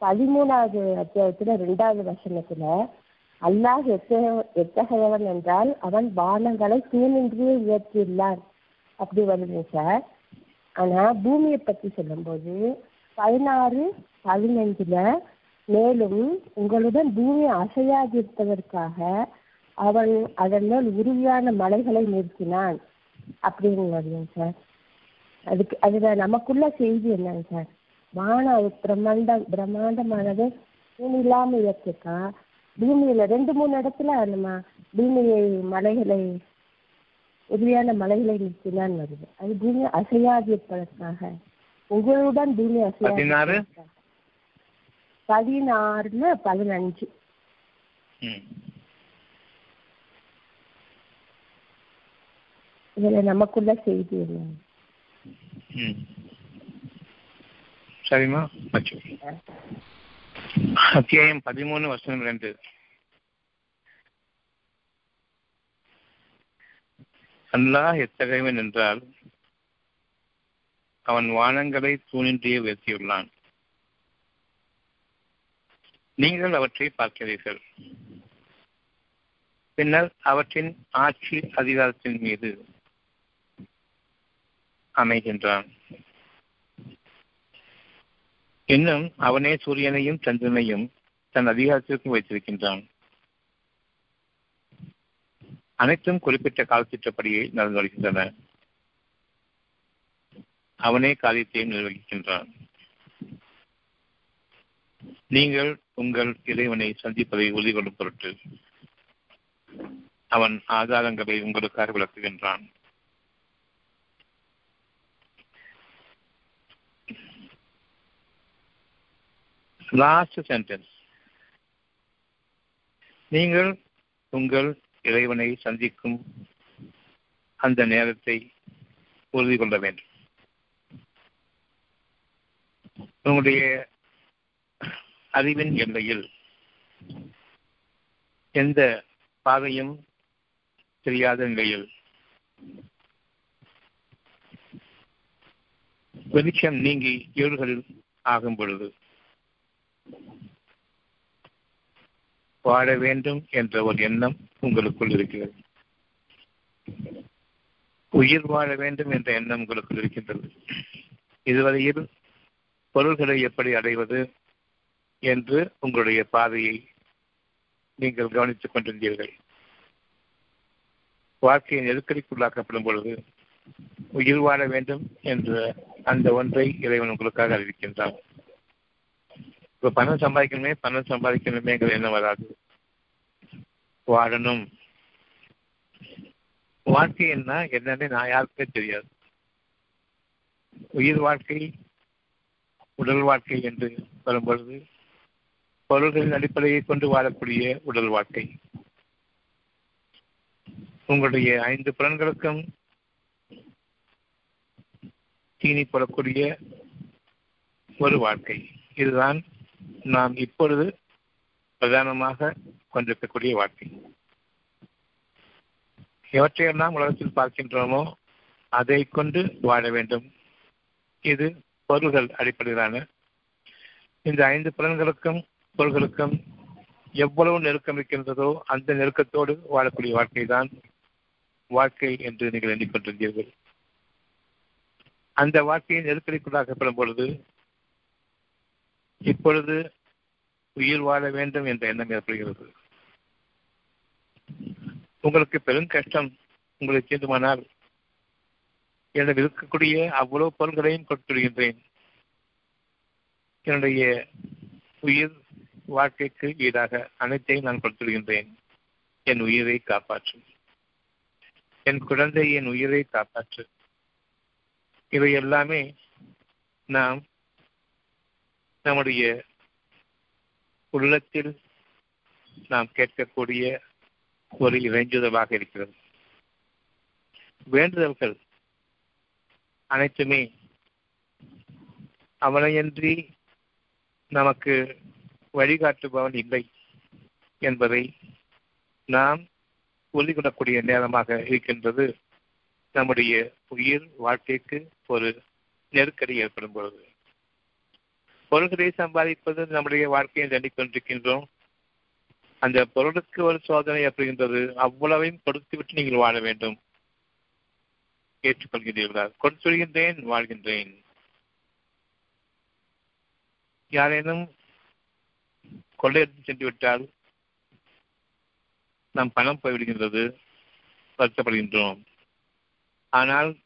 பதிமூணாவது அத்தியாயத்துல ரெண்டாவது வசனத்துல அல்லாஹ் எத்தகைய எத்தகையவன் என்றால் அவன் வானங்களை தீனின்றியே உயர்த்தியுள்ளான் அப்படி வருது சார். ஆனா பூமியை பத்தி சொல்லும்போது பதினாறு பதினஞ்சுல மேலும் உங்களுடன் பூமி அசையாதிருப்பதற்காக அவன் அதன் மேல் உறுதியான மலைகளை நிறுத்தினான். அப்படின்னு வருது சார். அதுக்கு அதுல நமக்குள்ள செய்தி என்னங்க சார்? வான பிரம்மாண்ட பிரம்மாண்டமானது பூமி இல்லாம உயர்த்திருக்கான் பூமியில ரெண்டு மூணு இடத்துல நம்ம பூமியை மலைகளை உறுதியான மலைகளை நிறுத்தினான்னு வருது அது பூமி அசையாது இருப்பதற்காக உங்களுடன் பூமி? அசையாது பதினாறுல பதினஞ்சு. இதுல நமக்குள்ள செய்தி என்ன. சரிம்மா? வச்சு. அத்தியாயம் பதிமூணு வசனம் ரெண்டு அல்லாஹ் எத்தகையவன் என்றால் அவன் வானங்களை தூணின்றியே உயர்த்தியுள்ளான். நீங்கள் அவற்றை பார்க்கிறீர்கள். பின்னர் அவற்றின் ஆட்சி அதிகாரத்தின் மீது அமைகின்றான். இன்னும் அவனே சூரியனையும் சந்திரனையும் தன் அதிகாரத்திற்கும் வைத்திருக்கின்றான். அனைத்தும் குறிப்பிட்ட காலத்திட்டப்படியே நடந்து வருகின்றன அவனே காரியத்தையும் நிர்வகிக்கின்றான். நீங்கள் உங்கள் இறைவனை சந்திப்பதை உறுதி கொள்ளும் பொருட்டு அவன் ஆதாரங்களை உங்களுக்காக விளக்குகின்றான். லாஸ்ட் சென்டென்ஸ் நீங்கள் உங்கள் இறைவனை சந்திக்கும் அந்த நேரத்தை உறுதி கொள்ள வேண்டும். உங்களுடைய அறிவின் எல்லையில் எந்த பாதையும் தெரியாத நிலையில் வெளிச்சம் நீங்கி ஏடுகளில் ஆகும் பொழுது வாழ வேண்டும் என்ற ஒரு எண்ணம் உங்களுக்குள் இருக்கிறது. உயிர் வாழ வேண்டும் என்ற எண்ணம் உங்களுக்குள் இருக்கின்றது. இதுவரையில் பொருள்களை எப்படி அடைவது என்று உங்களுடைய பாதையை நீங்கள் கவனித்துக் கொண்டிருந்தீர்கள். வாழ்க்கையை நெருக்கடிக்குள்ளாக்கப்படும் பொழுது உயிர் வாழ வேண்டும் என்ற அந்த ஒன்றை இறைவன் உங்களுக்காக அறிவிக்கின்றான். இப்ப பணம் சம்பாதிக்கணுமே பணம் சம்பாதிக்கணுமேங்கிற எண்ணம் வராது. வாழணும். வாழ்க்கை என்ன என்னன்னு நான் யாருக்குமே தெரியாது. உயிர் வாழ்க்கை உடல் வாழ்க்கை என்று வரும்பொழுது பொருள்களின் அடிப்படையை கொண்டு வாழக்கூடிய உடல் வாழ்க்கை. உங்களுடைய ஐந்து புலன்களுக்கும் தீனி போடக்கூடிய ஒரு வாழ்க்கை. இதுதான் நாம் இப்பொழுது பிரதானமாக கொண்டிருக்கக்கூடிய வாழ்க்கை. எவற்றையெல்லாம் உலகத்தில் பார்க்கின்றோமோ அதை கொண்டு வாழ வேண்டும். இது பொருள்கள் அடிப்படையிலான. இந்த ஐந்து புலன்களுக்கும் பொருள்களுக்கும் எவ்வளவு நெருக்கம் இருக்கின்றதோ அந்த நெருக்கத்தோடு வாழக்கூடிய வாழ்க்கை தான் வாழ்க்கை என்று நீங்கள் எண்ணிக்கொண்டிருந்தீர்கள் அந்த வாழ்க்கையை நெருக்கடிக்குள்ளாக்கப்படும் பொழுது இப்பொழுது உயிர் வாழ வேண்டும் என்ற எண்ணம் ஏற்படுகிறது. உங்களுக்கு பெரும் கஷ்டம் உங்களுக்கு வேண்டுமானால் என்னிடம் இருக்கக்கூடிய அவ்வளவு பொருள்களையும் கொடுத்துடுகின்றேன் என்னுடைய உயிர் வாழ்க்கைக்கு ஈடாக அனைத்தையும் நான் கொடுத்துடுகின்றேன் என் உயிரை காப்பாற்றும் என் குழந்தை என் உயிரை காப்பாற்று. இவை எல்லாமே நாம் நம்முடைய உள்ளத்தில் நாம் கேட்கக்கூடிய ஒரு இறைஞ்சுதலாக இருக்கிறது. வேண்டுதல்கள் அனைத்துமே அவனையன்றி நமக்கு வழிகாட்டுபவன் இல்லை என்பதை நாம் உறுதிகொள்ளக்கூடிய நேரமாக இருக்கின்றது. நம்முடைய உயிர் வாழ்க்கைக்கு ஒரு நெருக்கடி ஏற்படும் பொழுது. பொருள்களை சம்பாதிப்பது நம்முடைய வாழ்க்கையை தண்டிக்கொண்டிருக்கின்றோம். அந்த பொருளுக்கு ஒரு சோதனை அப்படின்றது அவ்வளவையும் கொடுத்து விட்டு நீங்கள் வாழ வேண்டும். ஏற்றுக்கொள்கிறீர்களா? கொடுத்துகின்றேன் வாழ்கின்றேன். யாரேனும் கொள்ளையடித்து சென்று விட்டால் நம் பணம் போய்விடுகின்றது வருத்தப்படுகின்றோம். ஆனால்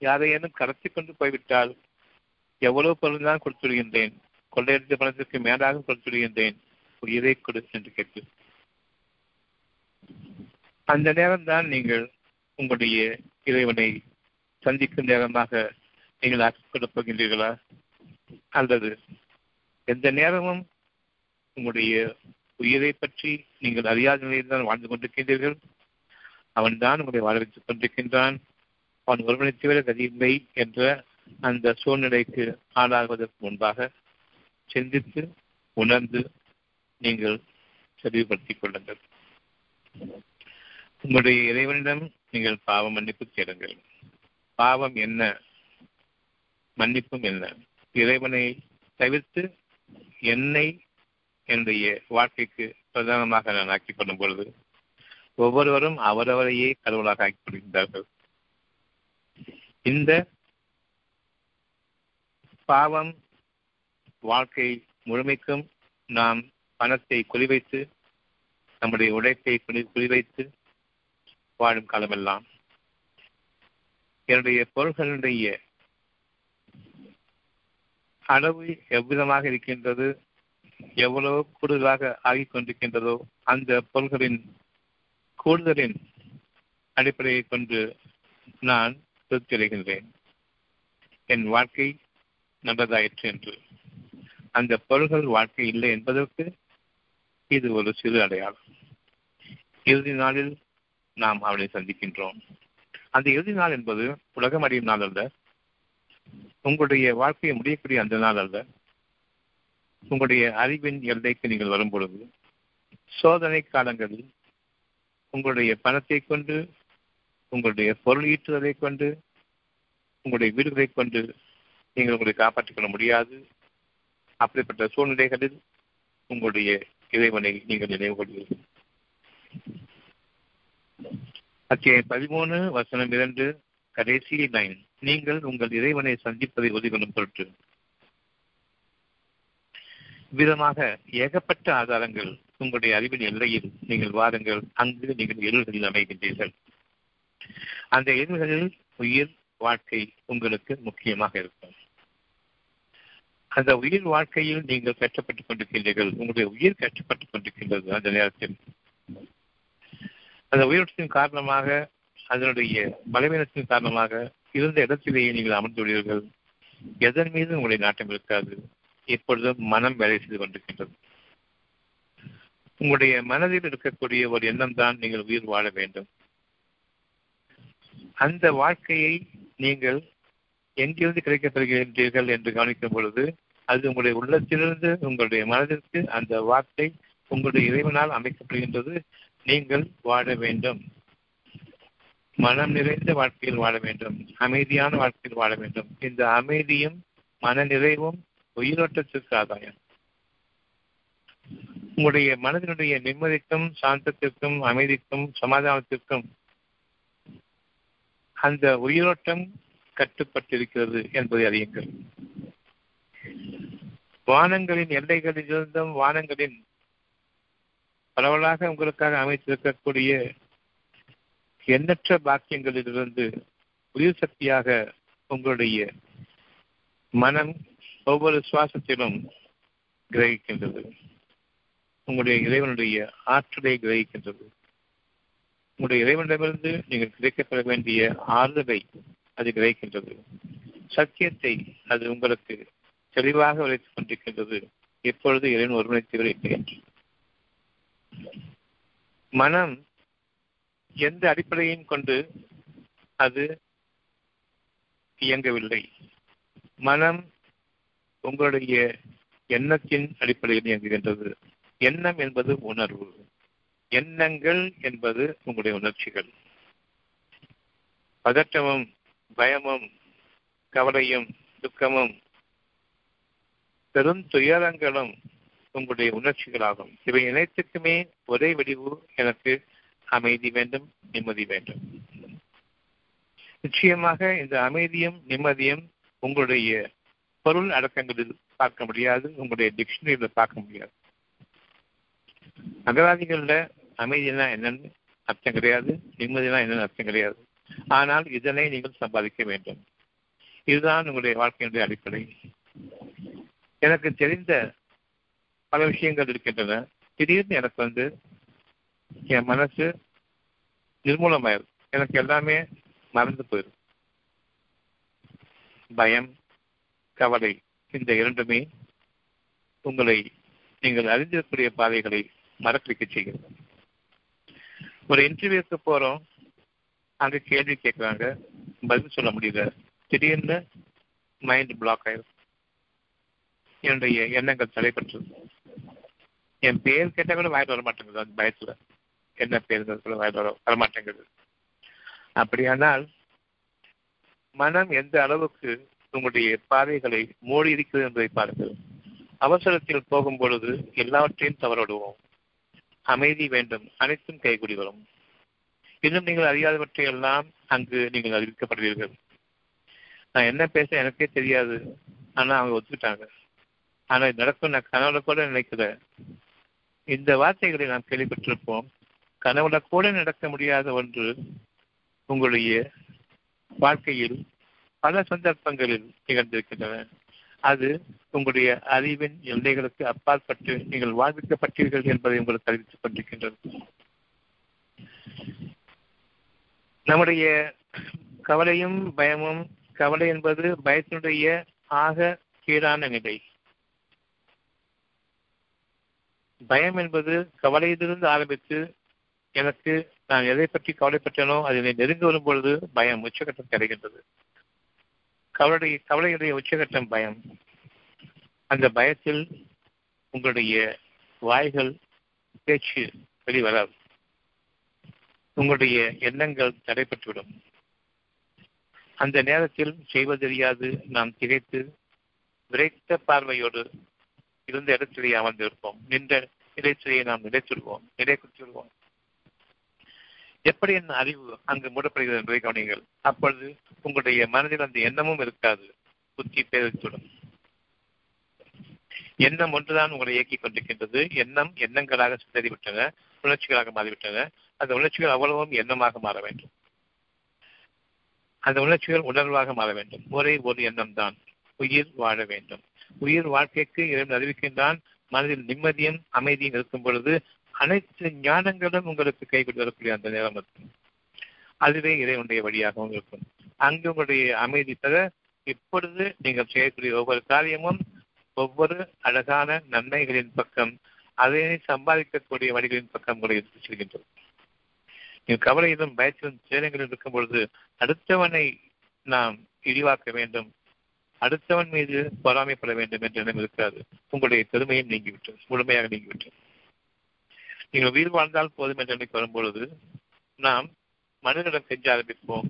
யாரையேனும் கடத்தி கொண்டு போய்விட்டால் எவ்வளவு பொருள்தான் கொடுத்துவிடுகின்றேன் கொள்ளையடித்த பணத்திற்கு மேலாக கொடுத்துவிடுகின்றேன் உயிரை கொடு என்று கேட்டு. அந்த நேரம்தான் நீங்கள் உங்களுடைய இறைவனை சந்திக்கும் நேரமாக நீங்கள் ஆக்கிக் கொள்ளப் போகின்றீர்களா? அல்லது எந்த நேரமும் உங்களுடைய உயிரை பற்றி நீங்கள் அறியாத நிலையில் தான் வாழ்ந்து கொண்டிருக்கின்றீர்கள்? அவன் தான் உங்களை வாழ வைத்துக் கொண்டிருக்கின்றான். அவன் ஒருவனை தவிர கதியில்லை என்ற அந்த சூழ்நிலைக்கு ஆளாகுவதற்கு முன்பாக சிந்தித்து உணர்ந்து நீங்கள் தெளிவுபடுத்திக் கொள்ளுங்கள். உங்களுடைய இறைவனிடம் நீங்கள் பாவ மன்னிப்பு தேடுங்கள் பாவம் என்ன? மன்னிப்பும் என்ன? இறைவனை தவிர்த்து என்னை என்னுடைய வாழ்க்கைக்கு பிரதானமாக நான் ஆக்கிக் கொள்ளும் பொழுது ஒவ்வொருவரும் அவரவரையே கடவுளாக ஆக்கிக் கொள்கின்றார்கள். இந்த பாவம் வாழ்க்கை முழுமைக்கும் நாம் பணத்தை குறிவைத்து நம்முடைய உழைப்பை குறி குறிவைத்து வாழும் காலமெல்லாம். என்னுடைய பொருள்களுடைய அளவு எவ்விதமாக இருக்கின்றது எவ்வளவு கூடுதலாக ஆகிக் கொண்டிருக்கின்றதோ அந்த பொருள்களின் கூடுதலின் அடிப்படையை கொண்டு நான் திருப்தி அடைகின்றேன். என் வாழ்க்கை நல்லதாயிற்று என்று. அந்த பொருள்கள் வாழ்க்கை இல்லை என்பதற்கு இது ஒரு சிறு அடையாளம். இறுதி நாளில் நாம் அவனை சந்திக்கின்றோம். அந்த இறுதி நாள் என்பது உலகம் அடையும் நாள் அல்ல. உங்களுடைய வாழ்க்கையை முடியக்கூடிய அந்த நாள் அல்ல. உங்களுடைய அறிவின் எல்லைக்கு நீங்கள் வரும் பொழுது சோதனை காலங்களில் உங்களுடைய பணத்தை கொண்டு உங்களுடைய பொருள் ஈட்டுவதை கொண்டு உங்களுடைய வீடுகளை கொண்டு நீங்கள் உங்களை காப்பாற்றிக் கொள்ள முடியாது. அப்படிப்பட்ட சூழ்நிலைகளில் உங்களுடைய இறைவனை நீங்கள் நினைவு கொள்வீர்கள். அத்தியாயம் பதிமூணு வசனம் இரண்டு கடைசி லைன் நீங்கள் உங்கள் இறைவனை சந்திப்பதை உறுதி பொருட்டு. விதமாக ஏகப்பட்ட ஆதாரங்கள் உங்களுடைய அறிவின் எல்லையில் நீங்கள் வாருங்கள். அங்கு நீங்கள் இருள்களில் அமைகின்றீர்கள். அந்த இருள்களில் உயிர் வாழ்க்கை உங்களுக்கு முக்கியமாக இருக்கும். அந்த உயிர் வாழ்க்கையில் நீங்கள் கஷ்டப்பட்டுக் கொண்டிருக்கின்றீர்கள் உங்களுடைய உயிர் கஷ்டப்பட்டுக் கொண்டிருக்கின்றது அந்த நேரத்தில். அந்த உயிரோட்டத்தின் காரணமாக அதனுடைய பலவீனத்தின் காரணமாக இருந்த இடத்திலேயே நீங்கள் அமர்ந்துள்ளீர்கள் எதன் மீது உங்களுடைய நாட்டம் இருக்காது. இப்பொழுதும் மனம் வேலை செய்து கொண்டிருக்கின்றது. உங்களுடைய மனதில் இருக்கக்கூடிய ஒரு எண்ணம் தான் நீங்கள் உயிர் வாழ வேண்டும். அந்த வாழ்க்கையை நீங்கள் எங்கிருந்து கிடைக்கப்படுகின்றீர்கள் என்று கவனிக்கும் பொழுது அது உங்களுடைய உள்ளத்திலிருந்து உங்களுடைய மனதிற்கு அந்த வார்த்தை உங்களுடைய இறைவனால் அமைக்கப்படுகின்றது. நீங்கள் வாழ வேண்டும். மனம் நிறைந்த வாழ்க்கையில் வாழ வேண்டும். அமைதியான வாழ்க்கையில் வாழ வேண்டும். இந்த அமைதியும் மன நிறைவும் உயிரோட்டத்திற்கு ஆதாயம். உங்களுடைய மனதினுடைய நிம்மதிக்கும் சாந்தத்திற்கும் அமைதிக்கும் சமாதானத்திற்கும் அந்த உயிரோட்டம் கட்டுப்பட்டிருக்கிறது என்பதை அறியுங்கள். வானங்களின் எல்லைகளிலிருந்தும் வானங்களின் பரவலாக உங்களுக்காக அமைத்திருக்கக்கூடிய எண்ணற்ற பாக்கியங்களிலிருந்து உயிர் சக்தியாக உங்களுடைய மனம் ஒவ்வொரு சுவாசத்திலும் கிரகிக்கின்றது. உங்களுடைய இறைவனுடைய ஆற்றலை கிரகிக்கின்றது. உங்களுடைய இறைவனிடமிருந்து நீங்கள் கிடைக்கப்பெற வேண்டிய ஆறுதலை அது கிரகிக்கின்றது. சத்தியத்தை அது உங்களுக்கு தெளிவாக விளைத்துக் கொண்டிருக்கின்றது. இப்பொழுது இறைவன் ஒருவனை தவிர மனம் எந்த அடிப்படையும் கொண்டு அது இயங்கவில்லை. மனம் உங்களுடைய எண்ணத்தின் அடிப்படையில் இயங்குகின்றது. எண்ணம் என்பது உணர்வு. எண்ணங்கள் என்பது உங்களுடைய உணர்ச்சிகள். பதற்றமும் பயமும் கவலையும் துக்கமும் பெரும் துயரங்களும் உங்களுடைய உணர்ச்சிகளாகும். இவை அனைத்துக்குமே ஒரே வடிவு எனக்கு அமைதி வேண்டும் நிம்மதி வேண்டும். நிச்சயமாக இந்த அமைதியும் நிம்மதியும் உங்களுடைய பொருள் அடக்கங்களில் பார்க்க முடியாது உங்களுடைய டிக்ஷனரியில் பார்க்க முடியாது. அகராதிகளில் அமைதினா என்னன்னு அர்த்தம் கிடையாது நிம்மதினா என்னன்னு அர்த்தம் கிடையாது. ஆனால் இதனை நீங்கள் சம்பாதிக்க வேண்டும். இதுதான் உங்களுடைய வாழ்க்கையினுடைய அடிப்படை. எனக்கு தெரிந்த பல விஷயங்கள் இருக்கின்றன. திடீர்னு எனக்கு வந்து என் மனசு நிர்மூலமாயிரும் எனக்கு எல்லாமே மறந்து போயிடும் பயம் கவலை இந்த இரண்டுமே உங்களை நீங்கள் அறிந்திருக்கக்கூடிய பாதைகளை மறக்க செய்கிறது. ஒரு இன்டர்வியூக்கு போறோம். அங்க கேள்வி கேட்குறாங்க. பதில் சொல்ல முடியல. திடீர்னு மைண்ட் பிளாக் ஆயிரும். என்னுடைய எண்ணங்கள் தடைப்பட்டு என் பேர் கேட்டால் கூட வாயில் வர மாட்டேங்குது அந்த பயத்துல என்ன பேருங்கிறது கூட வாயில் வர வரமாட்டேங்குது. அப்படியானால் மனம் எந்த அளவுக்கு உங்களுடைய பாதைகளை மூடி இருக்கிறது என்பதை பாருங்கள். அவசரத்தில் போகும் பொழுது எல்லாவற்றையும் தவறவிடுவோம். அமைதி வேண்டும். அனைத்தும் கைகூடி வரும். இன்னும் நீங்கள் அறியாதவற்றை எல்லாம் அங்கு நீங்கள் அறிவிக்கப்படுவீர்கள். நான் என்ன பேச எனக்கே தெரியாது. ஆனால் அவங்க ஒத்துக்கிட்டாங்க. ஆனா இது நடக்கும் நான் கனவுல கூட நினைக்கிறேன் இந்த வார்த்தைகளை நாம் கேள்விப்பட்டிருப்போம். கனவுல கூட நடக்க முடியாத ஒன்று உங்களுடைய வாழ்க்கையில் பல சந்தர்ப்பங்களில் நிகழ்ந்திருக்கின்றன. அது உங்களுடைய அறிவின் எல்லைகளுக்கு அப்பாற்பட்டு நீங்கள் வாழ்விக்கப்பட்டீர்கள் என்பதை உங்களுக்கு அறிவித்துக் கொண்டிருக்கின்றது. நம்முடைய கவலையும் பயமும் கவலை என்பது பயத்தினுடைய ஆக கீழான நிலை. பயம் என்பது கவலையிலிருந்து ஆரம்பித்து எனக்கு நான் எதை பற்றி கவலைப்பட்டேனோ அதனை நெருங்கி வரும் பொழுது பயம் உச்சகட்டம் கிடைக்கின்றது கவலை கவலையுடைய உச்சகட்டம் பயம். அந்த பயத்தில் உங்களுடைய வாய்கள் பேச்சு வெளிவராது. உங்களுடைய எண்ணங்கள் தடைப்பட்டுவிடும் அந்த நேரத்தில் செய்வதறியாது நாம் திகைத்து விரைத்த பார்வையோடு இருந்த இடத்திலேயே அமர்ந்திருப்போம். நின்ற இடைச்சிலையை நாம் நிலைத்துள்வோம் நிலை விடுவோம் எப்படி என் அறிவு அங்கு மூடப்படுகிறது என்பதை கவனிங்கள் அப்பொழுது உங்களுடைய மனதில் அந்த எண்ணமும் இருக்காது. புத்தி பேரித்துடும் எண்ணம் ஒன்றுதான் உங்களை இயக்கிக் கொண்டிருக்கின்றது. எண்ணம் எண்ணங்களாக சிதறிவிட்டன. உணர்ச்சிகளாக மாறிவிட்டன. அந்த உணர்ச்சிகள் அவ்வளவும் எண்ணமாக மாற வேண்டும். அந்த உணர்ச்சிகள் உணர்வாக மாற வேண்டும். ஒரே ஒரு எண்ணம் தான் உயிர் வாழ வேண்டும். உயிர் வாழ்க்கைக்கு இறைவன் அறிவிக்கின்றான். மனதில் நிம்மதியும் அமைதியும் இருக்கும் பொழுது அனைத்து ஞானங்களும் உங்களுக்கு கை கொண்டு வரக்கூடிய அந்த நேரம் இருக்கும் அதுவே இறைவனுடைய வழியாகவும் இருக்கும். அங்கு உங்களுடைய அமைதி தர இப்பொழுது நீங்கள் செய்யக்கூடிய ஒவ்வொரு காரியமும் ஒவ்வொரு அழகான நன்மைகளின் பக்கம் அதனை சம்பாதிக்கக்கூடிய வழிகளின் பக்கம் உங்களை எடுத்து செல்கின்றது. நீங்கள் கவலையிலும் பயத்திலும் சேதங்களும் இருக்கும் பொழுது அடுத்தவனை நாம் இழிவாக்க வேண்டும். அடுத்தவன் மீது பொறாமைப்பட வேண்டும் என்ற எண்ணம் இருக்காது உங்களுடைய பெருமையும் நீங்கிவிட்டது முழுமையாக நீங்கிவிட்டது நீங்கள் உயிர் வாழ்ந்தால் போதும் என்ற நிலைக்கு வரும்பொழுது நாம் மனிதனிடம் செஞ்ச ஆரம்பிப்போம்.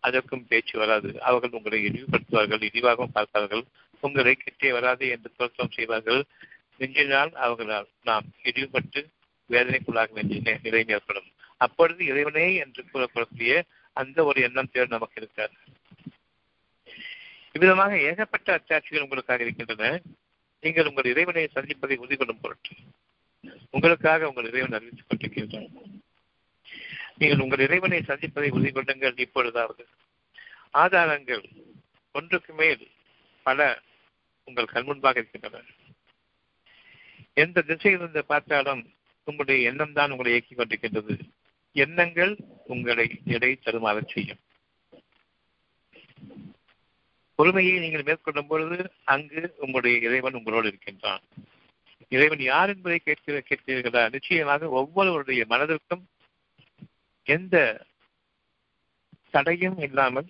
அதற்கும் பேச்சு வராது. அவர்கள் உங்களை இழிவுபடுத்துவார்கள் இழிவாகவும் பார்ப்பார்கள். உங்களை கிட்டே வராது என்று தோற்றம் செய்வார்கள். நெஞ்சினால் அவர்களால் நாம் இழிவுபட்டு வேதனைக்குள்ளாக வேண்டிய நிலை ஏற்படும் அப்பொழுது இறைவனே என்று கூறப்படக்கூடிய அந்த ஒரு எண்ணம் தேர் நமக்கு இருக்காது. இவ்விதமாக ஏகப்பட்ட அச்சாட்சிகள் உங்களுக்காக இருக்கின்றன. நீங்கள் உங்கள் இறைவனை சந்திப்பதை உறுதி கொள்ளும் பொருட்டு உங்களுக்காக உங்கள் இறைவன் அறிவித்துக் கொண்டிருக்கின்றார் நீங்கள் உங்கள் இறைவனை சந்திப்பதை உறுதி கொள்ளுங்கள் இப்பொழுதாவது. ஆதாரங்கள் ஒன்றுக்கு மேல் பல உங்கள் கண் முன்பாக இருக்கின்றன. எந்த திசையிலிருந்து பார்த்தாலும் உங்களுடைய எண்ணம் தான் உங்களை இயக்கிக் கொண்டிருக்கின்றது. எண்ணங்கள் உங்களை எடை தருமாறச் செய்யும். பொறுமையை நீங்கள் மேற்கொள்ளும் பொழுது அங்கு உங்களுடைய இறைவன் உங்களோடு இருக்கின்றான். இறைவன் யார் என்பதை கேட்கிற கேட்கிறீர்களா? நிச்சயமாக ஒவ்வொருவருடைய மனதிற்கும் எந்த தடையும் இல்லாமல்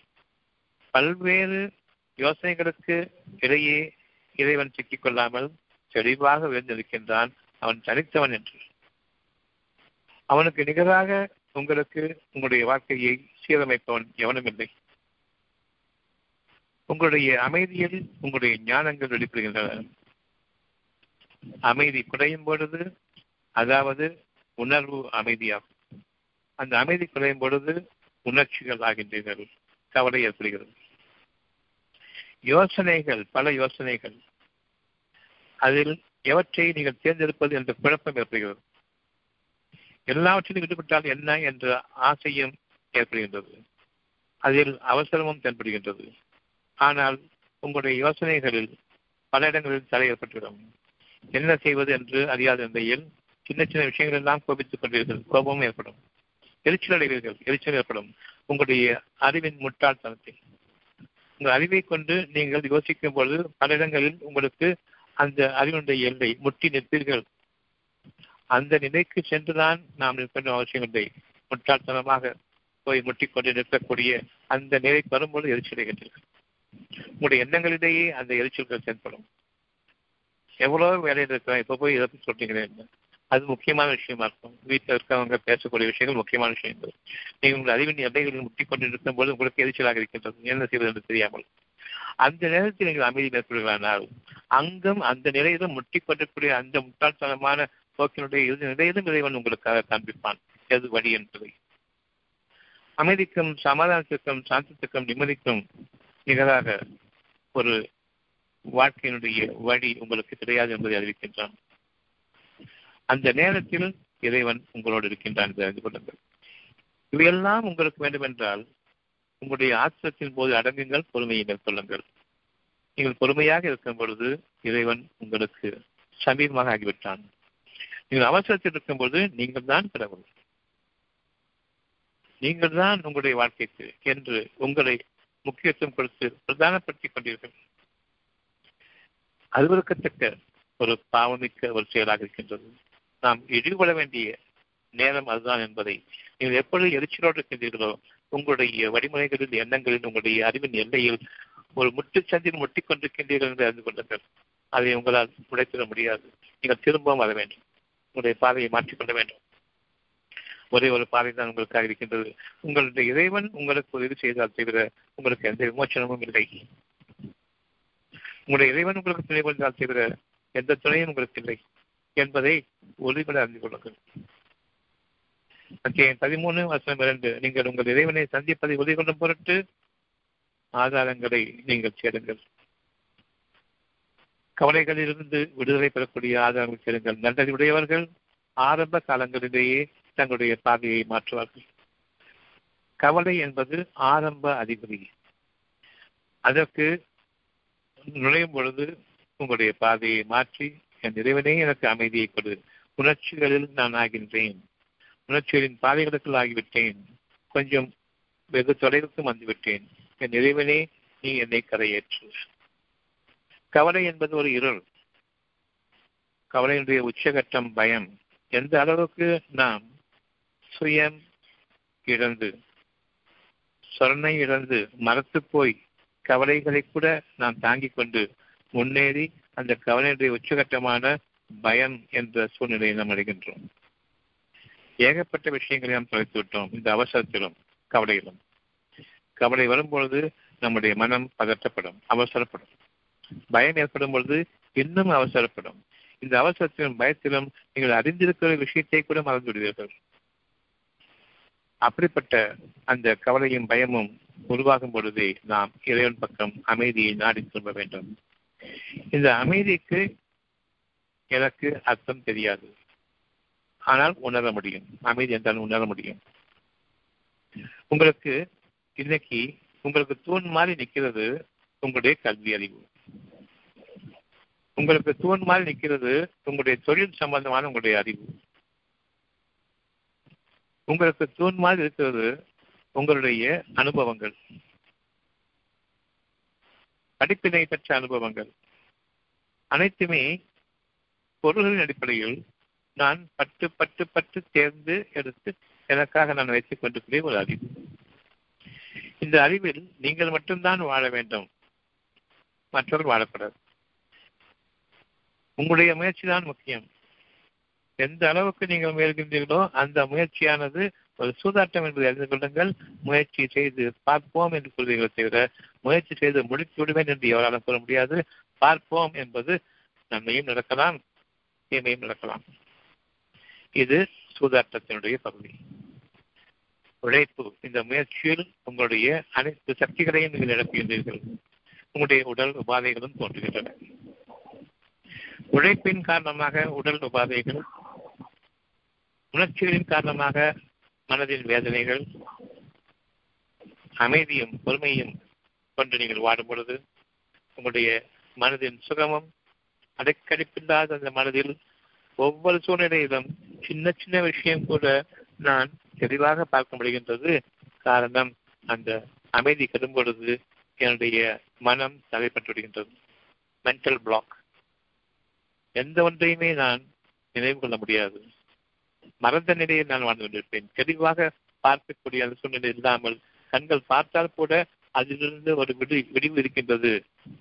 பல்வேறு யோசனைகளுக்கு இடையே இறைவன் சிக்கிக் கொள்ளாமல் தெளிவாக உயர்ந்திருக்கின்றான். அவன் தனித்தவன் என்று. அவனுக்கு நிகராக உங்களுக்கு உங்களுடைய வாழ்க்கையை சீரமைப்பவன் எவனும் இல்லை உங்களுடைய அமைதியில் உங்களுடைய ஞானங்கள் வெளிப்படுகின்றன. அமைதி குறையும் பொழுது அதாவது உணர்வு அமைதியாகும். அந்த அமைதி குறையும் பொழுது உணர்ச்சிகள் ஆகின்றீர்கள். கவலை ஏற்படுகிறது. யோசனைகள் பல யோசனைகள். அதில் எவற்றை நீங்கள் தேர்ந்தெடுப்பது என்ற குழப்பம் ஏற்படுகிறது. எல்லாவற்றிலும் ஈடுபட்டால் என்ன என்ற ஆசையும் ஏற்படுகின்றது. அதில் அவசரமும் தென்படுகின்றது. ஆனால் உங்களுடைய யோசனைகளில் பல இடங்களில் தடை ஏற்பட்டுவிடும் என்ன செய்வது என்று அறியாத நிலையில் சின்ன சின்ன விஷயங்கள் எல்லாம் கோபித்துக் கொண்டீர்கள். கோபமும் ஏற்படும். எரிச்சல் அடைவீர்கள். எரிச்சல் ஏற்படும். உங்களுடைய அறிவின் முட்டாள்தனத்தை. உங்கள் அறிவை கொண்டு நீங்கள் யோசிக்கும் பொழுது பல இடங்களில் உங்களுக்கு அந்த அறிவினுடைய எல்லை முட்டி நிற்பீர்கள். அந்த நிலைக்கு சென்றுதான் நாம் நிற்கின்ற அவசியம் இல்லை. முட்டாள்தனமாக போய் முட்டிக்கொண்டு நிற்கக்கூடிய அந்த நிலைக்கு வரும்பொழுது எரிச்சல் அடைகின்றீர்கள் உங்களுடைய எண்ணங்களிலேயே அந்த எரிச்சல்கள் செயல்படும். எவ்வளவு வேலையில் இருக்கிறோம் இப்ப போய் இதை சொல்றீங்களே அது முக்கியமான விஷயமா இருக்கும். வீட்டில் இருக்கவங்க பேசக்கூடிய விஷயங்கள் முக்கியமான விஷயங்கள். நீங்கள் உங்கள் அறிவின் எல்லைகளில் முட்டி கொண்டு இருக்கும் போது உங்களுக்கு எரிச்சலாக இருக்கின்றது. என்ன செய்வது என்று தெரியாமல். அந்த நேரத்தில் நீங்கள் அமைதி மேற்கொள்கிறானால் அங்கும் அந்த நிலையிலும் முட்டிக் கொண்டிருக்கூடிய அந்த முட்டாள்தனமான போக்கினுடைய இறுதி நிலையிலும் இறைவன் உங்களுக்காக காண்பிப்பான். எது வழி என்பதை. அமைதிக்கும் சமாதானத்திற்கும் சாந்தத்துக்கும் நிம்மதிக்கும் நிகராக ஒரு வாழ்க்கையினுடைய வழி உங்களுக்கு கிடையாது என்பதை அறிவிக்கின்றான். அந்த நேரத்தில் இறைவன் உங்களோடு இருக்கின்றான் என்று அறிந்து கொள்ளுங்கள். இவையெல்லாம் உங்களுக்கு வேண்டுமென்றால் உங்களுடைய ஆத்திரத்தின் போது அடங்குங்கள் பொறுமையை மேற்கொள்ளுங்கள். நீங்கள் பொறுமையாக இருக்கும் பொழுது இறைவன் உங்களுக்கு சமீபமாக ஆகிவிட்டான். நீங்கள் அவசரத்தில் இருக்கும் பொழுது நீங்கள் தான் கடவுள். நீங்கள் தான் உங்களுடைய வாழ்க்கைக்கு என்று உங்களை முக்கியத்துவம் கொடுத்து பிரதானப்படுத்திக் கொண்டீர்கள் அலுவலகத்தக்க ஒரு பாவமிக்க ஒரு செயலாக இருக்கின்றது. நாம் இழிவுபட வேண்டிய நேரம் அதுதான் என்பதை நீங்கள் எப்பொழுது எரிச்சலோடு இருக்கின்றீர்களோ உங்களுடைய வழிமுறைகளில் எண்ணங்களில் உங்களுடைய அறிவின் எல்லையில் ஒரு முட்டுச்சந்தில் முட்டிக் கொண்டிருக்கின்றீர்கள் என்று அறிந்து கொள்ளுங்கள். அதை உங்களால் உடைத்திட முடியாது. நீங்கள் திரும்பவும் வர வேண்டும். உங்களுடைய பாதையை மாற்றிக்கொள்ள வேண்டும். ஒரே ஒரு பாதை தான் உங்களுக்காக இருக்கின்றது. உங்களுடைய இறைவன் உங்களுக்கு உதவி செய்தால் தவிர உங்களுக்கு எந்த விமோச்சனமும் இல்லை. உங்களுடைய இறைவன் உங்களுக்கு துணை கொண்டால் தவிர எந்த துணையும் உங்களுக்கு இல்லை என்பதை உறுதிபட அறிந்து கொள்ளுங்கள். பதிமூணு வருஷம் இரண்டு. நீங்கள் உங்கள் இறைவனை சந்திப்பதை உறுதி கொள்ளும் பொருட்டு ஆதாரங்களை நீங்கள் சேருங்கள் கவலைகளிலிருந்து விடுதலை பெறக்கூடிய ஆதாரங்கள் சேருங்கள் நல்லறிவுடையவர்கள் ஆரம்ப காலங்களிலேயே தங்களுடைய பாதையை மாற்றுவார்கள். கவலை என்பது ஆரம்ப அதிபதி அதற்கு நுழையும் பொழுது உங்களுடைய பாதையை மாற்றி என் இறைவனே எனக்கு அமைதியை கொடு. உணர்ச்சிகளில் நான் ஆகின்றேன். உணர்ச்சிகளின் பாதைகளுக்குள் ஆகிவிட்டேன். கொஞ்சம் வெகு தொலைவுக்கும் வந்துவிட்டேன். என் இறைவனே நீ என்னை கரையேற்று. கவலை என்பது ஒரு இருள். கவலையினுடைய உச்சகட்டம் பயம். எந்த அளவுக்கு நாம் சுயம் இழந்து சொரணை இழந்து மறத்து போய் கவலைகளை கூட நாம் தாங்கிக் கொண்டு முன்னேறி அந்த கவலையுடைய உச்சகட்டமான பயம் என்ற சூழ்நிலையை நாம் அடைகின்றோம். ஏகப்பட்ட விஷயங்களை நாம் தொலைத்து விட்டோம் இந்த அவசரத்திலும் கவலையிலும். கவலை வரும்பொழுது நம்முடைய மனம் பதற்றப்படும் அவசரப்படும். பயம் ஏற்படும் பொழுது இன்னும் அவசரப்படும். இந்த அவசரத்திலும் பயத்திலும் நீங்கள் அறிந்திருக்கிற விஷயத்தை கூட மறந்து விடுவீர்கள். அப்படிப்பட்ட அந்த கவலையும் பயமும் உருவாகும் பொழுதே நாம் இறைவன் பக்கம் அமைதியை நாடி திரும்ப வேண்டும். இந்த அமைதிக்கு எனக்கு அர்த்தம் தெரியாது. ஆனால் உணர முடியும். அமைதி என்றால் உணர முடியும். உங்களுக்கு இன்னைக்கு உங்களுக்கு தூண் மாதிரி நிற்கிறது உங்களுடைய கல்வி அறிவு. உங்களுக்கு தூண் மாதிரி நிற்கிறது உங்களுடைய தொழில் சம்பந்தமான உங்களுடைய அறிவு. உங்களுக்கு தூண் மாதிரி இருக்கிறது உங்களுடைய அனுபவங்கள். படிப்பினை பெற்ற அனுபவங்கள். அனைத்துமே பொருள்களின் அடிப்படையில் நான் பட்டு பட்டு பட்டு தேர்ந்து எடுத்து எனக்காக நான் வைத்துக் கொண்டிருக்கிற ஒரு அறிவு. இந்த அறிவில் நீங்கள் மட்டும்தான் வாழ வேண்டும். மற்றவர் வாழக்கூடாது. உங்களுடைய முயற்சி தான் முக்கியம். எந்த அளவுக்கு நீங்கள் முயல்கின்றீர்களோ அந்த முயற்சியானது ஒரு சூதாட்டம் என்பதை அறிந்து கொள்ளுங்கள். முயற்சி செய்து பார்ப்போம் என்று கூறுவீர்கள் தவிர முயற்சி செய்து முடித்து விடுவேன் என்று எவராலும் கூற முடியாது. பார்ப்போம் என்பது நன்மையும் நடக்கலாம் தீமையும் நடக்கலாம். இது சூதாட்டத்தினுடைய பகுதி. உழைப்பு இந்த முயற்சியில் உங்களுடைய அனைத்து சக்திகளையும் நீங்கள் இழப்புகின்றீர்கள் உங்களுடைய உடல் உபாதைகளும் தோன்றுகின்றன. உழைப்பின் காரணமாக உடல் உபாதைகள் உணர்ச்சிகளின் காரணமாக மனதின் வேதனைகள் அமைதியும் பொறுமையும் கொண்டு நீங்கள் வாடும் பொழுது உங்களுடைய மனதின் சுகமும் அடைக்கடிப்பில்லாத அந்த மனதில் ஒவ்வொரு சூழ்நிலையிலும் சின்ன சின்ன விஷயம் கூட நான் தெளிவாக பார்க்க முடிகின்றது காரணம் அந்த அமைதி கெடும் பொழுது என்னுடைய மனம் தடைப்பட்டு விடுகின்றது மென்டல் பிளாக் எந்த ஒன்றையுமே நான் நினைவு கொள்ள முடியாது. மறந்த நிலையில் நான் வாழ்ந்து கொண்டிருப்பேன் தெளிவாக பார்க்கக்கூடிய அந்த சூழ்நிலை இல்லாமல் கண்கள் பார்த்தால் கூட அதிலிருந்து ஒரு விடு விடிவு இருக்கின்றது.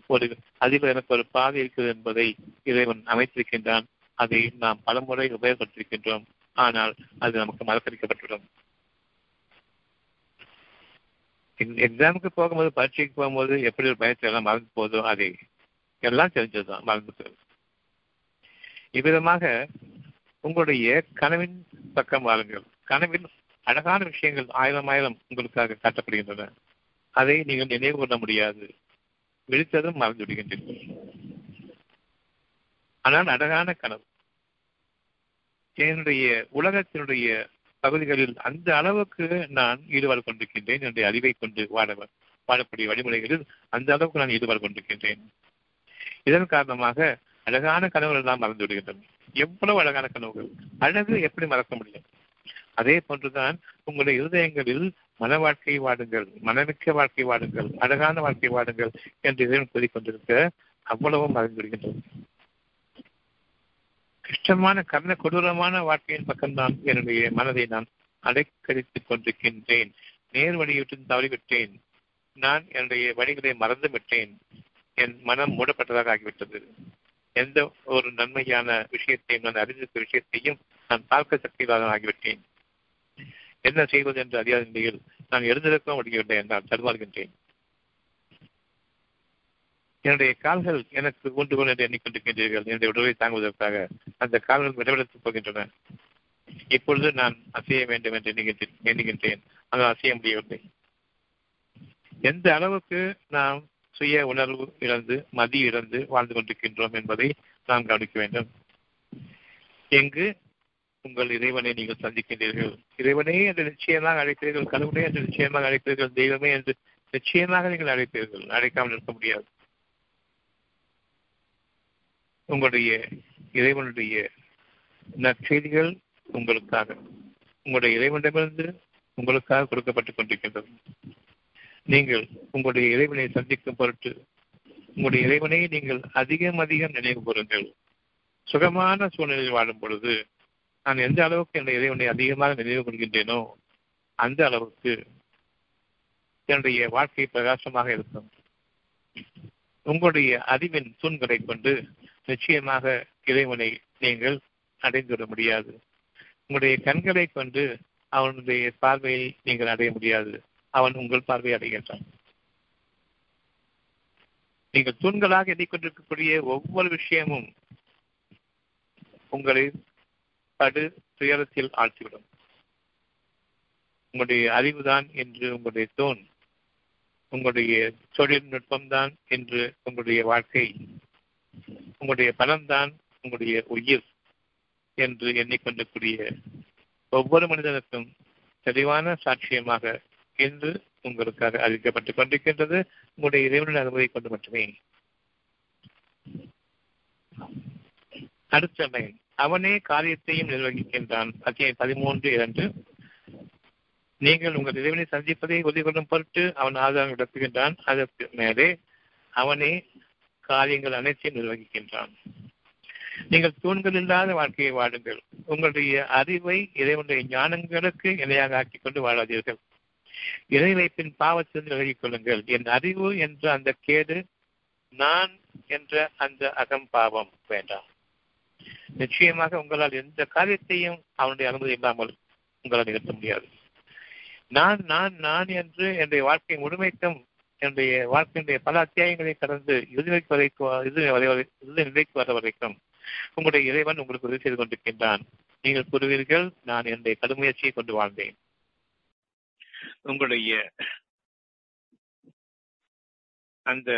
ஒரு அதில் எனக்கு ஒரு பாதை இருக்கிறது என்பதை இறைவன் அமைத்திருக்கின்றான். அதை நாம் பலமுறை உபயோகப்படுத்திருக்கின்றோம் ஆனால் அது நமக்கு மறக்கடிக்கப்பட்டுவிடும். எக்ஸாமுக்கு போகும்போது பரீட்சைக்கு போகும்போது எப்படி ஒரு பயத்தை எல்லாம் மறந்து போதோ அதை எல்லாம் தெரிஞ்சதுதான் மறந்து போகுது. இவ்விதமாக உங்களுடைய கனவின் பக்கம் வாருங்கள் கனவில் அழகான விஷயங்கள் ஆயிரம் ஆயிரம் உங்களுக்காக காட்டப்படுகின்றன. அதை நீங்கள் நினைவு கொள்ள முடியாது. விழித்ததும் மறந்து விடுகின்றீர்கள். ஆனால் அழகான கனவு. என்னுடைய உலகத்தினுடைய பகுதிகளில் அந்த அளவுக்கு நான் ஈடுபாடு கொண்டிருக்கின்றேன். என்னுடைய அறிவை கொண்டு வாழ வாழக்கூடிய வழிமுறைகளில் அந்த அளவுக்கு நான் ஈடுபாடு கொண்டிருக்கின்றேன். இதன் காரணமாக அழகான கனவுகள் எல்லாம் மறந்து விடுகின்றன. எவ்வளவு அழகான கனவுகள். அழகு எப்படி மறக்க முடியும்? அதே போன்றுதான் உங்களுடைய இருதயங்களில் மன வாழ்க்கை வாடுங்கள் மனமிக்க வாழ்க்கை வாடுங்கள் அழகான வாழ்க்கை வாடுங்கள் என்று இறைவன் கூறிக்கொண்டிருக்க அவ்வளவும் மறந்துவிடுகின்றது கஷ்டமான கர்ண கொடூரமான வாழ்க்கையின் பக்கம்தான் என்னுடைய மனதை நான் அலைக்கழித்துக் கொண்டிருக்கின்றேன். நேர் வழியிட்டு தவறிவிட்டேன். நான் என்னுடைய வழிகளை மறந்து விட்டேன் என் மனம் மூடப்பட்டதாக ஆகிவிட்டது. எந்த ஒரு நன்மையான விஷயத்தையும் நான் அறிந்திருக்க விஷயத்தையும் நான் பார்க்க சக்தியில்லாத ஆகிவிட்டேன். என்ன செய்வது என்று அறியாத நிலையில் நான் எழுந்திருக்கவும் முடியவில்லை என்றால் தடுமாறுகின்றேன். என்னுடைய கால்கள் எனக்கு ஊன்றுகோல் என்று எண்ணிக்கொண்டிருக்கின்றீர்கள். என்னுடைய உடலை தாங்குவதற்காக அந்த கால்கள் விடவிடத்துப் போகின்றன. இப்பொழுது நான் அசைய வேண்டும் என்று எண்ணுகின்றேன் எண்ணுகின்றேன். ஆனால் அசைய முடியவில்லை. எந்த அளவுக்கு நாம் சுய உணர்வு இழந்து மதி இழந்து வாழ்ந்து கொண்டிருக்கின்றோம் என்பதை நாம் கவனிக்க வேண்டும். எங்கு உங்கள் இறைவனை நீங்கள் சந்திக்கின்றீர்கள்? இறைவனே என்று நிச்சயமாக அழைப்பீர்கள் கடவுளே என்று நிச்சயமாக அழைப்பீர்கள் தெய்வமே என்று நிச்சயமாக நீங்கள் அழைப்பீர்கள். அழைக்காமல் இருக்க முடியாது. உங்களுடைய இறைவனுடைய நற்செய்திகள் உங்களுக்காக உங்களுடைய இறைவனிடமிருந்து உங்களுக்காக கொடுக்கப்பட்டுக் கொண்டிருக்கின்றது. நீங்கள் உங்களுடைய இறைவனை சந்திக்கும் பொருட்டு உங்களுடைய இறைவனை நீங்கள் அதிகம் அதிகம் நினைவு கூறுங்கள். சுகமான சூழ்நிலையில் வாழும் பொழுது நான் எந்த அளவுக்கு என்னுடைய இறைவனை அதிகமாக நினைவு கொள்கின்றேனோ அந்த அளவுக்கு என்னுடைய வாழ்க்கை பிரகாசமாக இருக்கும். உங்களுடைய அறிவின் தூண்களை கொண்டு நிச்சயமாக இறைவனை நீங்கள் அடைந்துவிட முடியாது. உங்களுடைய கண்களை கொண்டு அவனுடைய பார்வையை நீங்கள் அடைய முடியாது. அவன் உங்கள் பார்வை அடைகின்றான் நீங்கள் தூண்களாக எண்ணிக்கொண்டிருக்கக்கூடிய ஒவ்வொரு விஷயமும் உங்களை படு துயரத்தில் ஆழ்த்திவிடும். உங்களுடைய அறிவுதான் என்று உங்களுடைய தோன் உங்களுடைய தொழில்நுட்பம்தான் என்று உங்களுடைய வாழ்க்கை உங்களுடைய பலம்தான் உங்களுடைய உயிர் என்று எண்ணிக்கொண்டக்கூடிய ஒவ்வொரு மனிதனுக்கும் தெளிவான சாட்சியமாக இன்று உங்களுக்காக அறிவிக்கப்பட்டுக் கொண்டிருக்கின்றது. உங்களுடைய இறைவனின் அனுமதி கொண்டு மட்டுமே. அடுத்த லைன் அவனே காரியத்தையும் நிர்வகிக்கின்றான். அத்தியாயம் பதிமூன்று இரண்டு. நீங்கள் உங்கள் இறைவனை சந்திப்பதை உறுதி கொள்ளும் பொருட்டு அவன் ஆதாரம் நடத்துகின்றான் அதற்கு மேலே அவனே காரியங்கள் அனைத்தையும் நிர்வகிக்கின்றான். நீங்கள் தூண்கள் இல்லாத வாழ்க்கையை வாடுங்கள் உங்களுடைய அறிவை இறைவனுடைய ஞானங்களுக்கு இணையாக ஆக்கிக் கொண்டு வாழாதீர்கள். இறைவைப்பின் பாவத்திலிருந்து விலகிக் கொள்ளுங்கள் என் அறிவு என்ற அந்த கேடு நான் என்ற அந்த அகம்பாவம் வேண்டாம். நிச்சயமாக உங்களால் எந்த காரியத்தையும் அவனுடைய அனுமதி இல்லாமல் உங்களால் நிகழ்த்த முடியாது. நான் நான் நான் என்று என்னுடைய வாழ்க்கை முழுமைக்கும் என்னுடைய வாழ்க்கையினுடைய பல அத்தியாயங்களை கடந்து இறுதி வரைக்கும் இறுதி நிலைக்கு வர வரைக்கும் உங்களுடைய இறைவன் உங்களுக்கு உதவி செய்து கொண்டிருக்கின்றான். நீங்கள் கூறுவீர்கள் நான் என்னுடைய கடுமுயற்சியை கொண்டு வாழ்ந்தேன். உங்களுடைய அந்த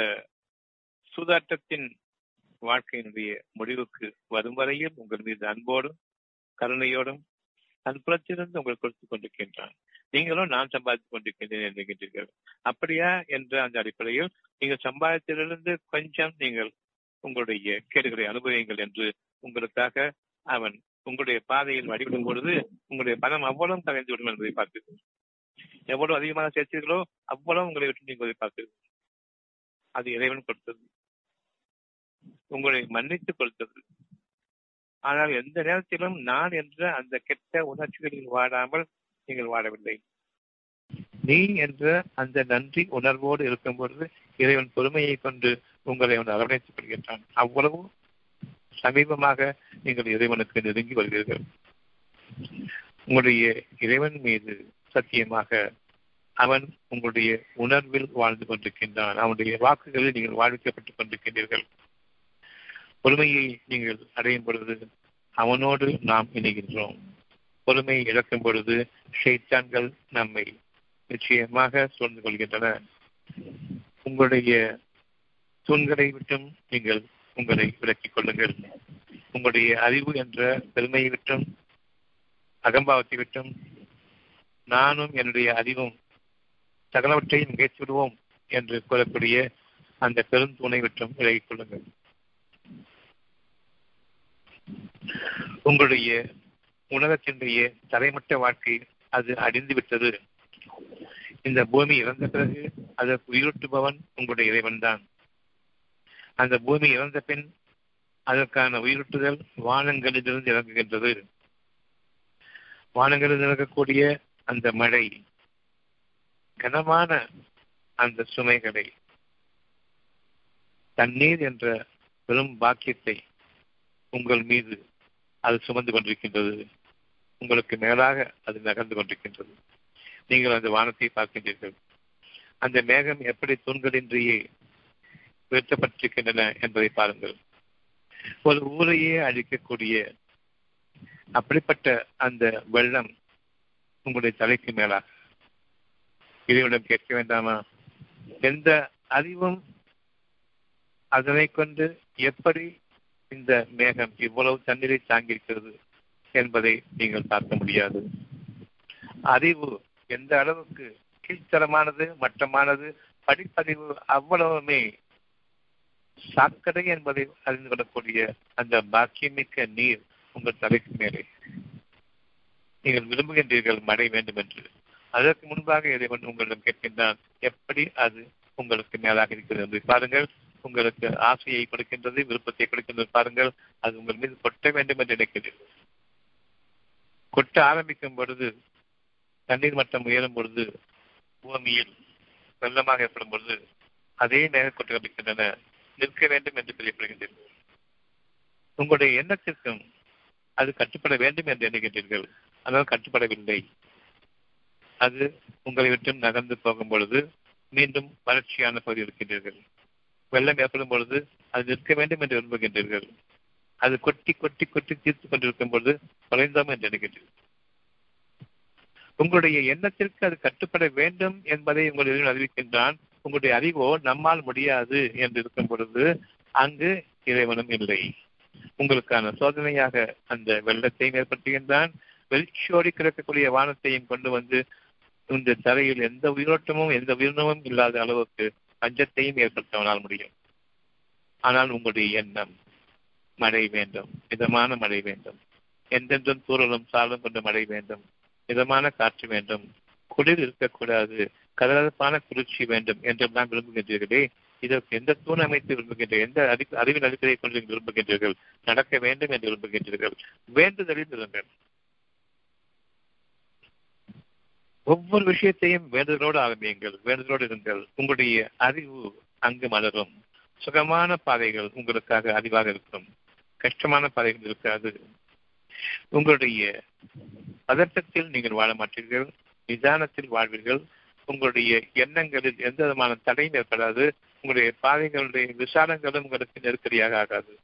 சூதாட்டத்தின் வாழ்க்கையினுடைய முடிவுக்கு வரும் வரையில் உங்கள் மீது அன்போடும் கருணையோடும் அன்புலத்திலிருந்து உங்களை கொடுத்துக் கொண்டிருக்கின்றான். நீங்களும் நான் சம்பாதித்துக் கொண்டிருக்கின்றேன் என்கின்றீர்கள். அப்படியா? என்ற அந்த அடிப்படையில் நீங்கள் சம்பாதித்திலிருந்து கொஞ்சம் நீங்கள் உங்களுடைய கேடுகளை அனுபவியுங்கள் என்று உங்களுக்காக அவன் உங்களுடைய பாதையில் வழிவிடும் பொழுது உங்களுடைய பணம் அவ்வளவு கலைந்து விடும் என்பதை பார்த்தீர்கள் எவ்வளவு அதிகமாக சேர்த்தீர்களோ அவ்வளவு உங்களை விட்டு நீங்கள் பார்த்தீர்கள் அது இறைவன் கொடுத்தது. உங்களை மன்னித்து கொடுத்தது. ஆனால் எந்த நேரத்திலும் நான் என்ற அந்த கெட்ட உணர்ச்சிகளில் வாடாமல் நீங்கள் வாழவில்லை. நீ என்ற அந்த நன்றி உணர்வோடு இருக்கும் பொழுது இறைவன் பொறுமையை கொண்டு உங்களை அவன் அரவணைத்துக் கொள்கின்றான். அவ்வளவு சமீபமாக நீங்கள் இறைவனுக்கு நெருங்கி வருகிறீர்கள் உங்களுடைய இறைவன் மீது சத்தியமாக அவன் உங்களுடைய உணர்வில் வாழ்ந்து கொண்டிருக்கின்றான். அவனுடைய வாக்குகளில் நீங்கள் வாழ்விக்கப்பட்டுக் கொண்டிருக்கின்றீர்கள். பொறுமையை நீங்கள் அடையும் பொழுது அவனோடு நாம் இணைகின்றோம். பொறுமையை இழக்கும் பொழுது ஷைத்தான்கள் நம்மை நிச்சயமாக சூழ்ந்து கொள்கின்றன. உங்களுடைய தூண்களை விட்டும் நீங்கள் உங்களை விலக்கிக் கொள்ளுங்கள். உங்களுடைய அறிவு என்ற பெருமையை விட்டும் அகம்பாவத்தை விட்டும் நானும் என்னுடைய அறிவும் சகலவற்றையும் முயற்சி விடுவோம் என்று கூறக்கூடிய அந்த பெருந்தூணை விட்டும் விலகிக் கொள்ளுங்கள். உங்களுடைய உலகத்தினுடைய தலைமட்ட வாழ்க்கை அது அடிந்து விட்டது. இந்த பூமி இறந்த பிறகு அதற்கு உயிரூட்டுபவன் உங்களுடைய இறைவன் தான் அந்த பூமி இறந்த பின் அதற்கான உயிரூட்டுதல் வானங்களிலிருந்து இறங்குகின்றது. வானங்களில் இறங்கக்கூடிய அந்த மழை கனமான அந்த சுமைகளை தண்ணீர் என்ற பெரும் பாக்கியத்தை உங்கள் மீது அது சுமந்து கொண்டிருக்கின்றது. உங்களுக்கு மேலாக அது நகர்ந்து கொண்டிருக்கின்றது. நீங்கள் அந்த வானத்தை பார்க்கின்றீர்கள். அந்த மேகம் எப்படி தூண்களின்றியே உயர்த்தப்பட்டிருக்கின்றன என்பதை பாருங்கள். ஒரு ஊரையே அழிக்கக்கூடிய அப்படிப்பட்ட அந்த வெள்ளம் உங்களுடைய தலைக்கு மேலாக இறைவனிடம் கேட்க வேண்டாமா? எந்த அறிவும் அதனை கொண்டு எப்படி இந்த மேகம் இவ்வளவு தண்ணீரை தாங்கியிருக்கிறது என்பதை நீங்கள் பார்க்க முடியாது. அறிவு எந்த அளவுக்கு கீழ்த்தரமானது மட்டமானது படிப்பறிவு அவ்வளவுமே சாக்கடை என்பதை அறிந்து கொள்ளக்கூடிய அந்த பாக்கியமிக்க நீர் உங்கள் தலைக்கு மேலே. நீங்கள் விரும்புகின்றீர்கள் மழை வேண்டும் என்று அதற்கு முன்பாக இறைவன் உங்களிடம் கேட்கின்றான் எப்படி அது உங்களுக்கு மேலாக இருக்கிறது? என்று பாருங்கள் உங்களுக்கு ஆசையை கொடுக்கின்றது விருப்பத்தை கொடுக்கின்றது பாருங்கள் அது உங்கள் மீது கொட்ட வேண்டும் என்று நினைக்கிறீர்கள் கொட்ட ஆரம்பிக்கும் பொழுது தண்ணீர் மட்டம் உயரும் பொழுது பூமியில் வெள்ளமாக ஏற்படும் பொழுது அதே நேரம் கொட்ட ஆரம்பிக்கின்றன. நிற்க வேண்டும் என்று தெரியப்படுகின்றீர்கள் உங்களுடைய எண்ணத்திற்கும் அது கட்டுப்பட வேண்டும் என்று எண்ணுகின்றீர்கள். அதனால் கட்டுப்படவில்லை. அது உங்களை விட்டும் நகர்ந்து போகும் பொழுது மீண்டும் வறட்சியான பகுதி இருக்கின்றீர்கள். வெள்ளம் ஏற்படும் பொழுது அது நிற்க வேண்டும் என்று விரும்புகின்றீர்கள். அது கொட்டி கொட்டி கொட்டி தீர்த்து கொண்டிருக்கும் பொழுது குறைந்தோம் என்று நினைக்கின்றீர்கள். உங்களுடைய எண்ணத்திற்கு அது கட்டுப்பட வேண்டும் என்பதை உங்கள் அறிவிக்கின்றான். உங்களுடைய அறிவோ நம்மால் முடியாது என்று இருக்கும் பொழுது அங்கு இறைவனும் இல்லை. உங்களுக்கான சோதனையாக அந்த வெள்ளத்தையும் ஏற்படுத்துகின்றான். வெளிச்சோடி கிடக்கக்கூடிய வானத்தையும் கொண்டு வந்து இந்த தரையில் எந்த உயிரோட்டமும் எந்த உயிரினமும் இல்லாத அளவுக்கு பஞ்சத்தையும் ஏற்படுத்தவனால் முடியும். ஆனால் உங்களுடைய எண்ணம் மழை வேண்டும் மிதமான மழை வேண்டும். எந்தென்றும் தூரலும் சாலும் கொண்டு மழை வேண்டும் மிதமான காற்று வேண்டும் குளிர் இருக்கக்கூடாது கதகதப்பான குளிர்ச்சி வேண்டும் என்றெல்லாம் விரும்புகின்றீர்களே. இதற்கு எந்த தூண் அமைத்து விரும்புகின்ற எந்த அறிவின் அடிப்படையை கொண்டு விரும்புகின்றீர்கள்? நடக்க வேண்டும் என்று விரும்புகின்றீர்கள். வேண்டுதலில் இருங்கள் ஒவ்வொரு விஷயத்தையும் வேண்டுதலோடு ஆரம்பியுங்கள் வேண்டுதலோடு இருங்கள். உங்களுடைய அறிவு அங்கு மலரும். சுகமான பாதைகள் உங்களுக்காக அறிவாக இருக்கும். கஷ்டமான பாதைகள் இருக்காது. உங்களுடைய பதட்டத்தில் நீங்கள் வாழ மாட்டீர்கள். நிதானத்தில் வாழ்வீர்கள். உங்களுடைய எண்ணங்களில் எந்த விதமான தடையும் ஏற்படாது. உங்களுடைய பாதைகளுடைய விசாரங்களும் உங்களுக்கு நெருக்கடியாக ஆகாது.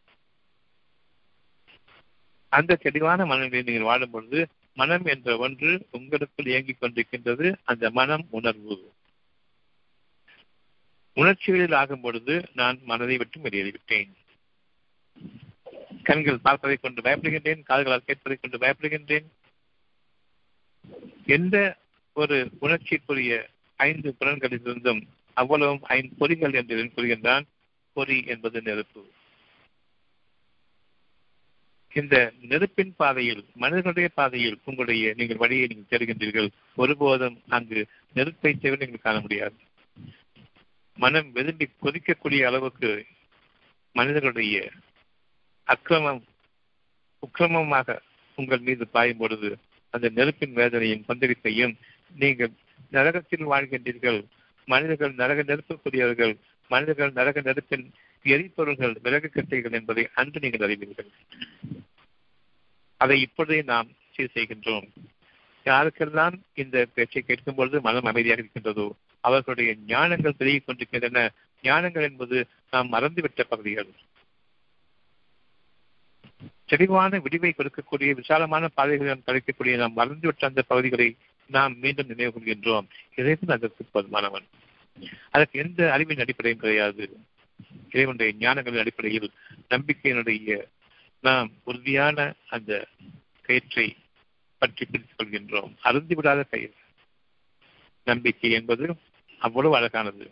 அந்த தெளிவான மனநிலையில் நீங்கள் வாழும் பொழுது மனம் என்ற ஒன்று உங்களுக்குள் இயங்கிக் கொண்டிருக்கின்றது. அந்த மனம் உணர்வு. உணர்ச்சிகளில் ஆகும் பொழுது நான் மனதை விட்டு வெளியேறிவிட்டேன். கண்கள் பார்ப்பதை கொண்டு பயப்படுகின்றேன் கால்களால் கேட்பதை கொண்டு பயப்படுகின்றேன். எந்த ஒரு உணர்ச்சிக்குரிய ஐந்து புலன்களிலிருந்தும் அவ்வளவும் ஐந்து பொறிகள் என்று கூறுகின்றான் பொறி என்பது நெருப்பு. இந்த நெருப்பின் பாதையில் மனிதனுடைய பாதையில் உங்களுடைய நீங்கள் வழியை நீங்கள் தேடுகின்றீர்கள் ஒருபோதும் அங்கு நெருப்பை தவிர நீங்கள் காண முடியாது. மனம் விரும்பி கொதிக்கக்கூடிய அளவுக்கு மனிதர்களுடைய அக்கிரமம் உக்கிரமமாக உங்கள் மீது பாயும் பொழுது அந்த நெருப்பின் வேதனையும் பந்தரிப்பையும் நீங்கள் நரகத்தில் வாழ்கின்றீர்கள். மனிதர்கள் நரக நெருப்புக்குரியவர்கள் மனிதர்கள் நரக நெருப்பின் எரிபொருள்கள் விறகு கட்டைகள் என்பதை அன்று நீங்கள் அறிவீர்கள். அதை இப்பொழுதே நாம் சீர் செய்கின்றோம். யாருக்கெல்லாம் இந்த பேச்சை கேட்கும் பொழுது மனம் அமைதியாக இருக்கின்றதோ அவர்களுடைய ஞானங்கள் பெருகிக் கொண்டிருக்கின்றன. ஞானங்கள் என்பது நாம் மறந்துவிட்ட பகுதிகள். தெளிவான விடிவை கொடுக்கக்கூடிய விசாலமான பாதைகளை நாம் கிடைக்கக்கூடிய நாம் மறந்துவிட்ட அந்த பகுதிகளை நாம் மீண்டும் நினைவு கொள்கின்றோம் இறைவன் அதற்கு போதுமானவன். அதற்கு எந்த அறிவின் அடிப்படையும் கிடையாது. இறைவனுடைய ஞானங்களின் அடிப்படையில் நம்பிக்கையினுடைய நாம் உறுதியான அந்த கயிற்றை பற்றி பிடித்துக் கொள்கின்றோம். அருந்தி விடாத கயிறு. நம்பிக்கை என்பது அவ்வளவு அழகானது.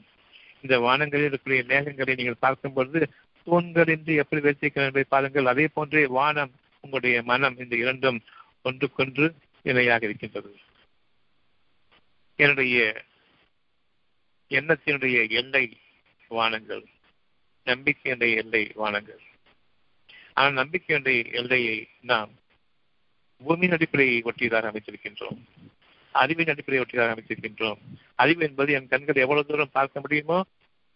இந்த வானங்களில் இருக்கக்கூடிய மேகங்களை நீங்கள் பார்க்கும் பொழுது தூண்கள் என்று எப்படி வைத்திருக்கிறார்கள் பாருங்கள். அதே போன்றே வானம் உங்களுடைய மனம் இந்த இரண்டும் ஒன்றுக்கொன்று இணையாக இருக்கின்றது. என்னுடைய எண்ணத்தினுடைய எல்லை வானங்கள். நம்பிக்கையுடைய எல்லை வானங்கள் ஆனால் நம்பிக்கையுடைய எல்லையை நாம் பூமியின் அடிப்படையை ஒட்டியதாக அமைத்திருக்கின்றோம். அறிவின் அடிப்படையை ஒட்டியதாக அமைத்திருக்கின்றோம். அறிவு என்பது என் கண்கள் எவ்வளவு தூரம் பார்க்க முடியுமோ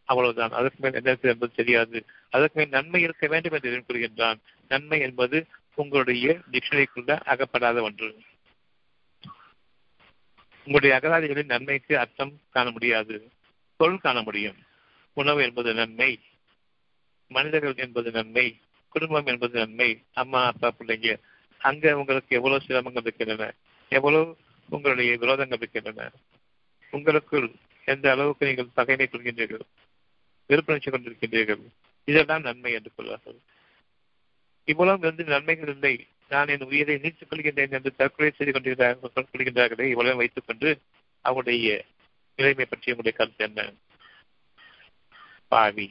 அவ்வளவுதான். அதற்கு மேல் என்ன என்பது தெரியாது. அதற்கு மேல் நன்மை இருக்க வேண்டும் என்று கூறுகின்றான். நன்மை என்பது உங்களுடைய டிக்ஷனரிக்குள்ள அகப்படாத ஒன்று. உங்களுடைய அகராதிகளின் நன்மைக்கு அர்த்தம் காண முடியாது. பொருள் காண முடியும். உணவு என்பது நன்மை. மனிதர்கள் என்பது நன்மை குடும்பம் என்பது நன்மை அம்மா அப்பா பிள்ளைங்க அங்க உங்களுக்கு எவ்வளவு சிரமங்கள் இருக்கின்றன எவ்வளவு உங்களுடைய விரோதங்கள் இருக்கின்றன உங்களுக்குள் எந்த அளவுக்கு நீங்கள் பகைமை கொள்கின்றீர்கள் விருப்பணிச்சு கொண்டிருக்கின்றீர்கள் இதெல்லாம் நன்மை என்று கொள்வார்கள் இவ்வளவு வந்து நன்மைகள் இல்லை நான் என் உயிரை நீத்துக் கொள்கின்றேன் என்று தற்கொலை செய்து கொண்டிருக்கிறார்கள் கொள்கின்றார்களே இவ்வளவு வைத்துக் கொண்டு அவருடைய நிலைமை பற்றி உங்களுடைய கருத்து என்ன? பாவி.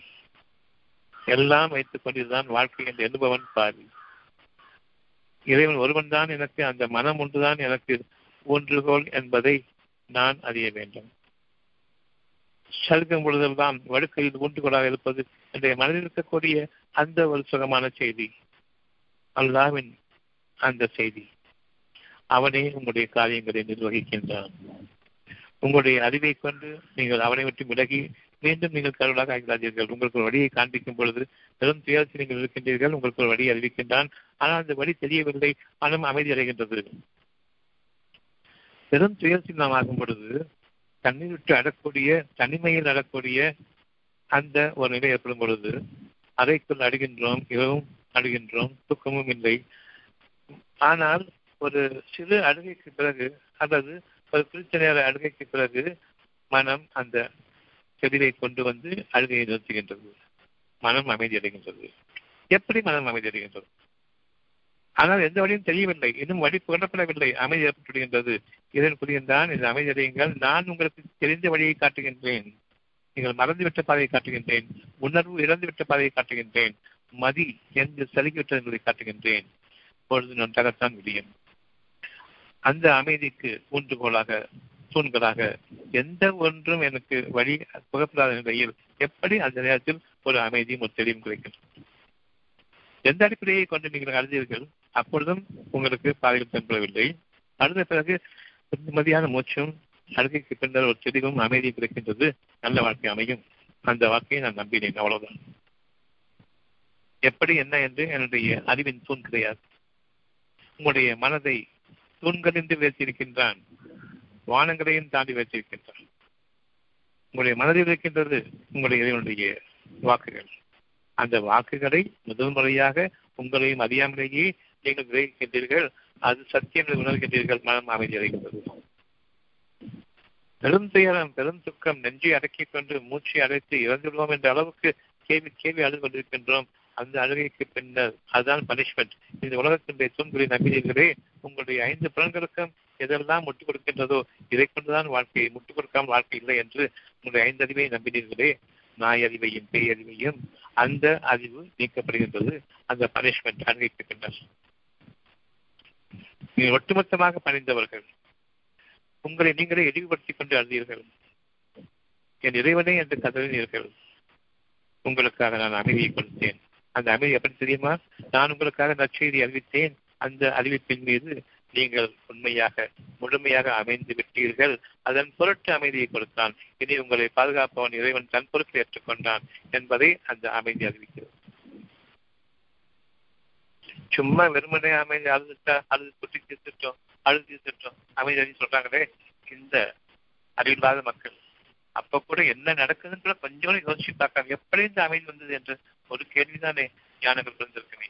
எல்லாம் வைத்துக் கொண்டிருந்தான் வாழ்க்கை என்று எண்ணுபவன் பாவி. இறைவன் ஒருவன் தான் எனக்கு அந்த மனம் ஒன்றுதான் எனக்கு ஊன்றுகோல் என்பதை நான் அறிய வேண்டும். சலுக்கும் பொழுதெல்லாம் வடுக்கையில் ஊன்றுகோலாக இருப்பது என்னுடைய மனதில் இருக்கக்கூடிய அந்த ஒரு சுகமான செய்தி. அல்லாவின் அந்த செய்தி. அவனே உங்களுடைய காரியங்களை நிர்வகிக்கின்றான். உங்களுடைய அறிவை கொண்டு நீங்கள் அவனை விட்டு விலகி மீண்டும் நீங்கள் கடவுளாக ஆகிறார்கள் உங்களுக்கு ஒரு வழியை காண்பிக்கும் பொழுது பெரும் துயரத்தில் நீங்கள் இருக்கின்றீர்கள். உங்களுக்கு ஒரு வழி அறிவிக்கின்றான். ஆனால் அந்த வழி தெரியவில்லை. மனம் அமைதி அடைகின்றது. பெரும் துயரத்தில் நாம் ஆகும் பொழுது தண்ணீர் விட்டு அடக்கூடிய தனிமையில் அடக்கூடிய அந்த ஒரு நிலை ஏற்படும் பொழுது அறைக்குள் அடுகின்றோம் இரவும் அடுகின்றோம் தூக்கமும் இல்லை. ஆனால் ஒரு சிறு அழுகைக்கு பிறகு அல்லது ஒரு குறித்த நேர அழுகைக்கு பிறகு மனம் அந்த செடியை கொண்டு வந்து அழுகையை நிறுத்துகின்றது. மனம் அமைதி அடைகின்றது. எப்படி மனம் அமைதி அடைகின்றது? ஆனால் எந்த வழியும் தெரியவில்லை. இன்னும் வழி புகழப்படவில்லை அமைதி ஏற்பட்டுவிடுகின்றது. இதன் புரியந்தான் இந்த அமைதி அடையுங்கள். நான் உங்களுக்கு தெரிந்த வழியை காட்டுகின்றேன். நீங்கள் மறந்துவிட்ட பாதையை காட்டுகின்றேன். உணர்வு இழந்துவிட்ட பாதையை காட்டுகின்றேன். மதி என்று சலுகிவிட்டது என்பதை காட்டுகின்றேன். பொழுது நன்றாகத்தான் முடியும் அந்த அமைதிக்கு ஊன்றுகோலாக தூண்களாக எந்த ஒன்றும் எனக்கு வழி புகப்படாத நிலையில் எப்படி அந்த நேரத்தில் ஒரு அமைதியும் ஒரு தெளிவும் கிடைக்கும்? எந்த அடிப்படையை கொண்டு நீங்கள் அழுதீர்கள் அப்பொழுதும் உங்களுக்கு பாதையில் தென்படவில்லை. அடுத்த பிறகு நிம்மதியான மூச்சும் அழுகைக்கு பின்னர் ஒரு தெளிவும் அமைதியும் கிடைக்கின்றது. நல்ல வாழ்க்கை அமையும். அந்த வாழ்க்கையை நான் நம்பினேன் அவ்வளவுதான். எப்படி என்ன என்று என்னுடைய அறிவின் தூண் கிடையாது. உங்களுடைய மனதை தூண்களின்றி வைத்திருக்கின்றான் வானங்களையும் தாண்டி வைத்திருக்கின்றார். உங்களுடைய மனதில் இருக்கின்றது உங்களுடைய இறைவனுடைய வாக்குகள். அந்த வாக்குகளை முதல் முறையாக உங்களையும் அறியாமலேயே நீங்கள் கிரகிக்கின்றீர்கள். அது சத்தியம் என்று உணர்கின்றீர்கள். மனம் அமைதி அடைகின்றது பெரும் துயரம் பெரும் துக்கம் நெஞ்சை அடக்கிக் கொண்டு மூச்சை அடைத்து இறந்துள்ளோம் என்ற அளவுக்கு கேள்வி கேள்வி அழுது கொண்டிருக்கின்றோம். அந்த அழுகைக்கு பின்னர் அதுதான் பனிஷ்மெண்ட். இந்த உலகத்தினுடைய தூண்களை நம்பினீர்களே உங்களுடைய ஐந்து புலன்களுக்கும் எதெல்லாம் முட்டுக் கொடுக்கின்றதோ இதை கொண்டுதான் வாழ்க்கை முட்டுக் கொடுக்காமல் வாழ்க்கை இல்லை என்று உங்களுடைய ஐந்து அறிவை நம்பினீர்களே. நாய் அறிவையும் பேய் அறிவையும் அந்த அறிவு நீக்கப்படுகின்றது. அந்த பனிஷ்மெண்ட் அழுகைக்கு நீங்கள் ஒட்டுமொத்தமாக பணிந்தவர்கள் உங்களை நீங்களே இழிவுபடுத்திக் கொண்டு அழுதீர்கள். என் இறைவனே என்று கதறினீர்கள். உங்களுக்காக நான் அமைதியை கொடுத்தேன். அந்த அமைதி எப்படி தெரியுமா? நான் உங்களுக்காக நற்செய்தி அறிவித்தேன். அந்த அறிவிப்பின் மீது நீங்கள் உண்மையாக முழுமையாக அமைந்து விட்டீர்கள். அதன் பொருட்டு அமைதியை கொடுத்தான். இனி உங்களை பாதுகாப்பவன் இறைவன் தன் பொருட்கள் ஏற்றுக்கொண்டான் என்பதை அந்த அமைதி அறிவிக்கிறது. சும்மா வெறுமனே அமைதி அழுதுட்டா அழுது குட்டி தீர்த்துட்டோம் அழுது தீர்த்துட்டோம் அமைதி அறிவி சொல்றாங்களே இந்த அறிவில்லாத மக்கள். அப்ப கூட என்ன நடக்குதுன்னு கூட கொஞ்சம் யோசிச்சு பார்க்காங்க எப்படி இந்த அமைதி வந்தது என்று ஒரு கேள்விதானே ஞானங்கள் பிறந்திருக்குமே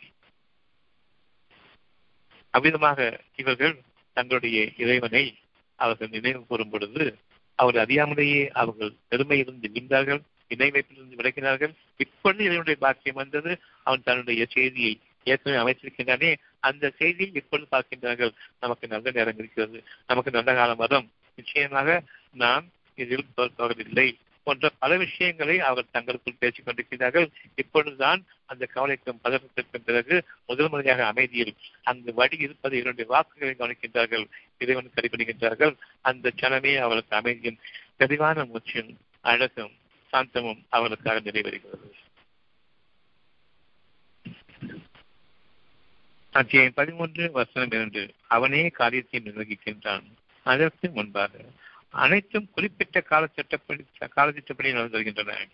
அவ்விதமாக இவர்கள் தங்களுடைய இறைவனை அவர்கள் நினைவு கூறும் பொழுது அவர் அறியாமலேயே அவர்கள் பெருமையிலிருந்து நின்றார்கள் இணை வைப்பிலிருந்து விளக்கினார்கள் இப்பொழுது இறைவனுடைய பாக்கியம் வந்தது. அவன் தன்னுடைய செய்தியை ஏற்கனவே அமைத்திருக்கின்றானே. அந்த செய்தியை இப்பொழுது பார்க்கின்றார்கள். நமக்கு நல்ல நேரம் இருக்கிறது. நமக்கு நல்ல காலம் வரும். நிச்சயமாக நாம் இதில் தோற்கவில்லை போன்ற பல விஷயங்களை அவர்கள் தங்களுக்குள் பேசிக் கொண்டிருக்கிறார்கள். இப்பொழுதுதான் அந்த கவலைக்கும் பதற்றத்திற்கும் பிறகு முதல் முறையாக அமைதியில் அந்த வழி இருப்பது இரண்டு வாக்குகளை கவனிக்கின்றார்கள் இறைவன் கடைபிடிக்கின்றார்கள் அந்த சனமே அவர்களுக்கு அமைதியும் தெளிவான மூச்சும் அழகும் சாந்தமும் அவர்களுக்காக நிறைவேறுகிறது. அத்தியாயம் பதிமூன்று வசனம் இரண்டு. அவனே காரியத்தை நிர்வகிக்கின்றான். அதற்கு முன்பாக அனைத்தும் குறிப்பிட்ட காலத்திட்டப்படி காலத்திட்டப்படி நடந்து வருகின்றன.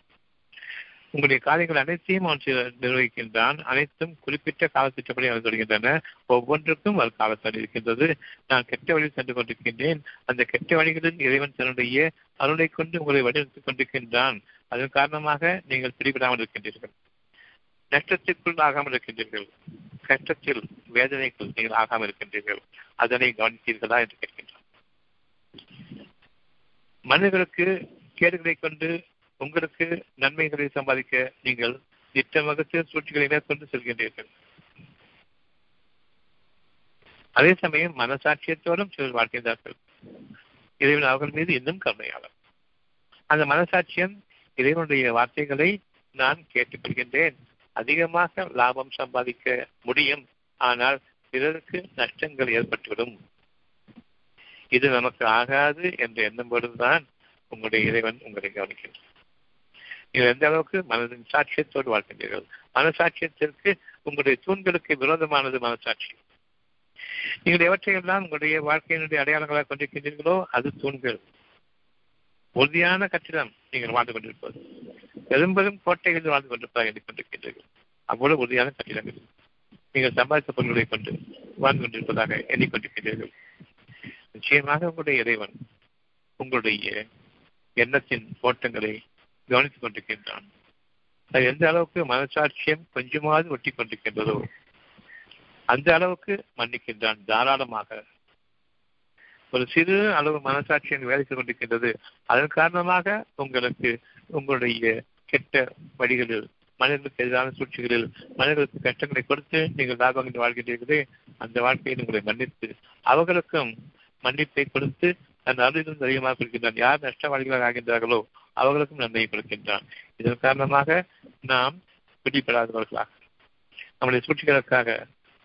உங்களுடைய காரியங்கள் அனைத்தையும் அவன் நிர்வகிக்கின்றான். அனைத்தும் குறிப்பிட்ட காலத்திட்டப்படி நடந்து வருகின்றன. ஒவ்வொன்றுக்கும் ஒரு காலத்தான் இருக்கின்றது. நான் கெட்ட வழியில் சென்று கொண்டிருக்கின்றேன். அந்த கெட்ட வழிகளில் இறைவன் தன்னுடைய அருளை கொண்டு உங்களை வழிநடத்திக் கொண்டிருக்கின்றான். அதன் காரணமாக நீங்கள் பிடிபடாமல் இருக்கின்றீர்கள். நஷ்டத்திற்குள் ஆகாமல் இருக்கின்றீர்கள். கஷ்டத்தில் வேதனைக்குள் நீங்கள் ஆகாமல் இருக்கின்றீர்கள். அதனை கவனித்தீர்களா என்று கேட்கின்றான். மனிதர்களுக்கு கேடுகளை கொண்டு உங்களுக்கு நன்மைகளை சம்பாதிக்க நீங்கள் திட்டம் சூழ்ச்சிகளை மேற்கொண்டு செல்கின்றீர்கள். அதே சமயம் மனசாட்சியத்தோடும் சிலர் வாழ்கின்றார்கள். இறைவன் அவர்கள் மீது இன்னும் கருணையாளர். அந்த மனசாட்சியம் இறைவனுடைய வார்த்தைகளை நான் கேட்டுக்கொள்கின்றேன். அதிகமாக லாபம் சம்பாதிக்க முடியும். ஆனால் பிறருக்கு நஷ்டங்கள் ஏற்பட்டுவிடும். இது நமக்கு ஆகாது என்று எண்ணும் பொழுதுதான் உங்களுடைய இறைவன் உங்களை கவனிக்கிறது நீங்கள் எந்த அளவுக்கு மனதின் சாட்சியத்தோடு வாழ்கின்றீர்கள்? மனசாட்சியத்திற்கு உங்களுடைய தூண்களுக்கு விரோதமானது மனசாட்சி. நீங்கள் எவற்றையெல்லாம் உங்களுடைய வாழ்க்கையினுடைய அடையாளங்களாக கொண்டிருக்கின்றீர்களோ அது தூண்கள். உறுதியான கட்டிடம் நீங்கள் வாழ்ந்து கொண்டிருப்பது. பெரும் பெரும் கோட்டைகளில் வாழ்ந்து கொண்டிருப்பதாக எண்ணிக்கொண்டிருக்கின்றீர்கள் அவ்வளவு உறுதியான கட்டிடங்கள் நீங்கள் சம்பாதித்த பொருள்களை கொண்டு வாழ்ந்து கொண்டிருப்பதாக எண்ணிக்கொண்டிருக்கின்றீர்கள் நிச்சயமாக உங்களுடைய இறைவன் உங்களுடைய எண்ணத்தின் ஓட்டங்களை கவனித்துக் கொண்டிருக்கின்றான். அது எந்த அளவுக்கு மனசாட்சியம் கொஞ்சமாவது ஒட்டி கொண்டிருக்கின்றதோ அந்த அளவுக்கு மன்னிக்கின்றான் தாராளமாக. ஒரு சிறு அளவு மனசாட்சியம் வேலை செய்து கொண்டிருக்கின்றது அதன் காரணமாக உங்களுக்கு உங்களுடைய கெட்ட வழிகளில் மனிதர்களுக்கு எதிரான சூழ்ச்சிகளில் மனிதர்களுக்கு கஷ்டங்களை கொடுத்து நீங்கள் லாபங்கள் வாழ்கின்றீர்களே அந்த வாழ்க்கையை உங்களை மன்னித்து அவர்களுக்கும் மன்னிப்பை கொடுத்து தன் அருளிலிருந்து அதிகமாக கொடுக்கின்றான் யார் நஷ்டவாளிகளாக ஆகின்றார்களோ அவர்களுக்கும் நன்மையை கொடுக்கின்றான். இதன் காரணமாக நாம் பிடிபடாதவர்களாக நம்முடைய சூழ்ச்சிகளுக்காக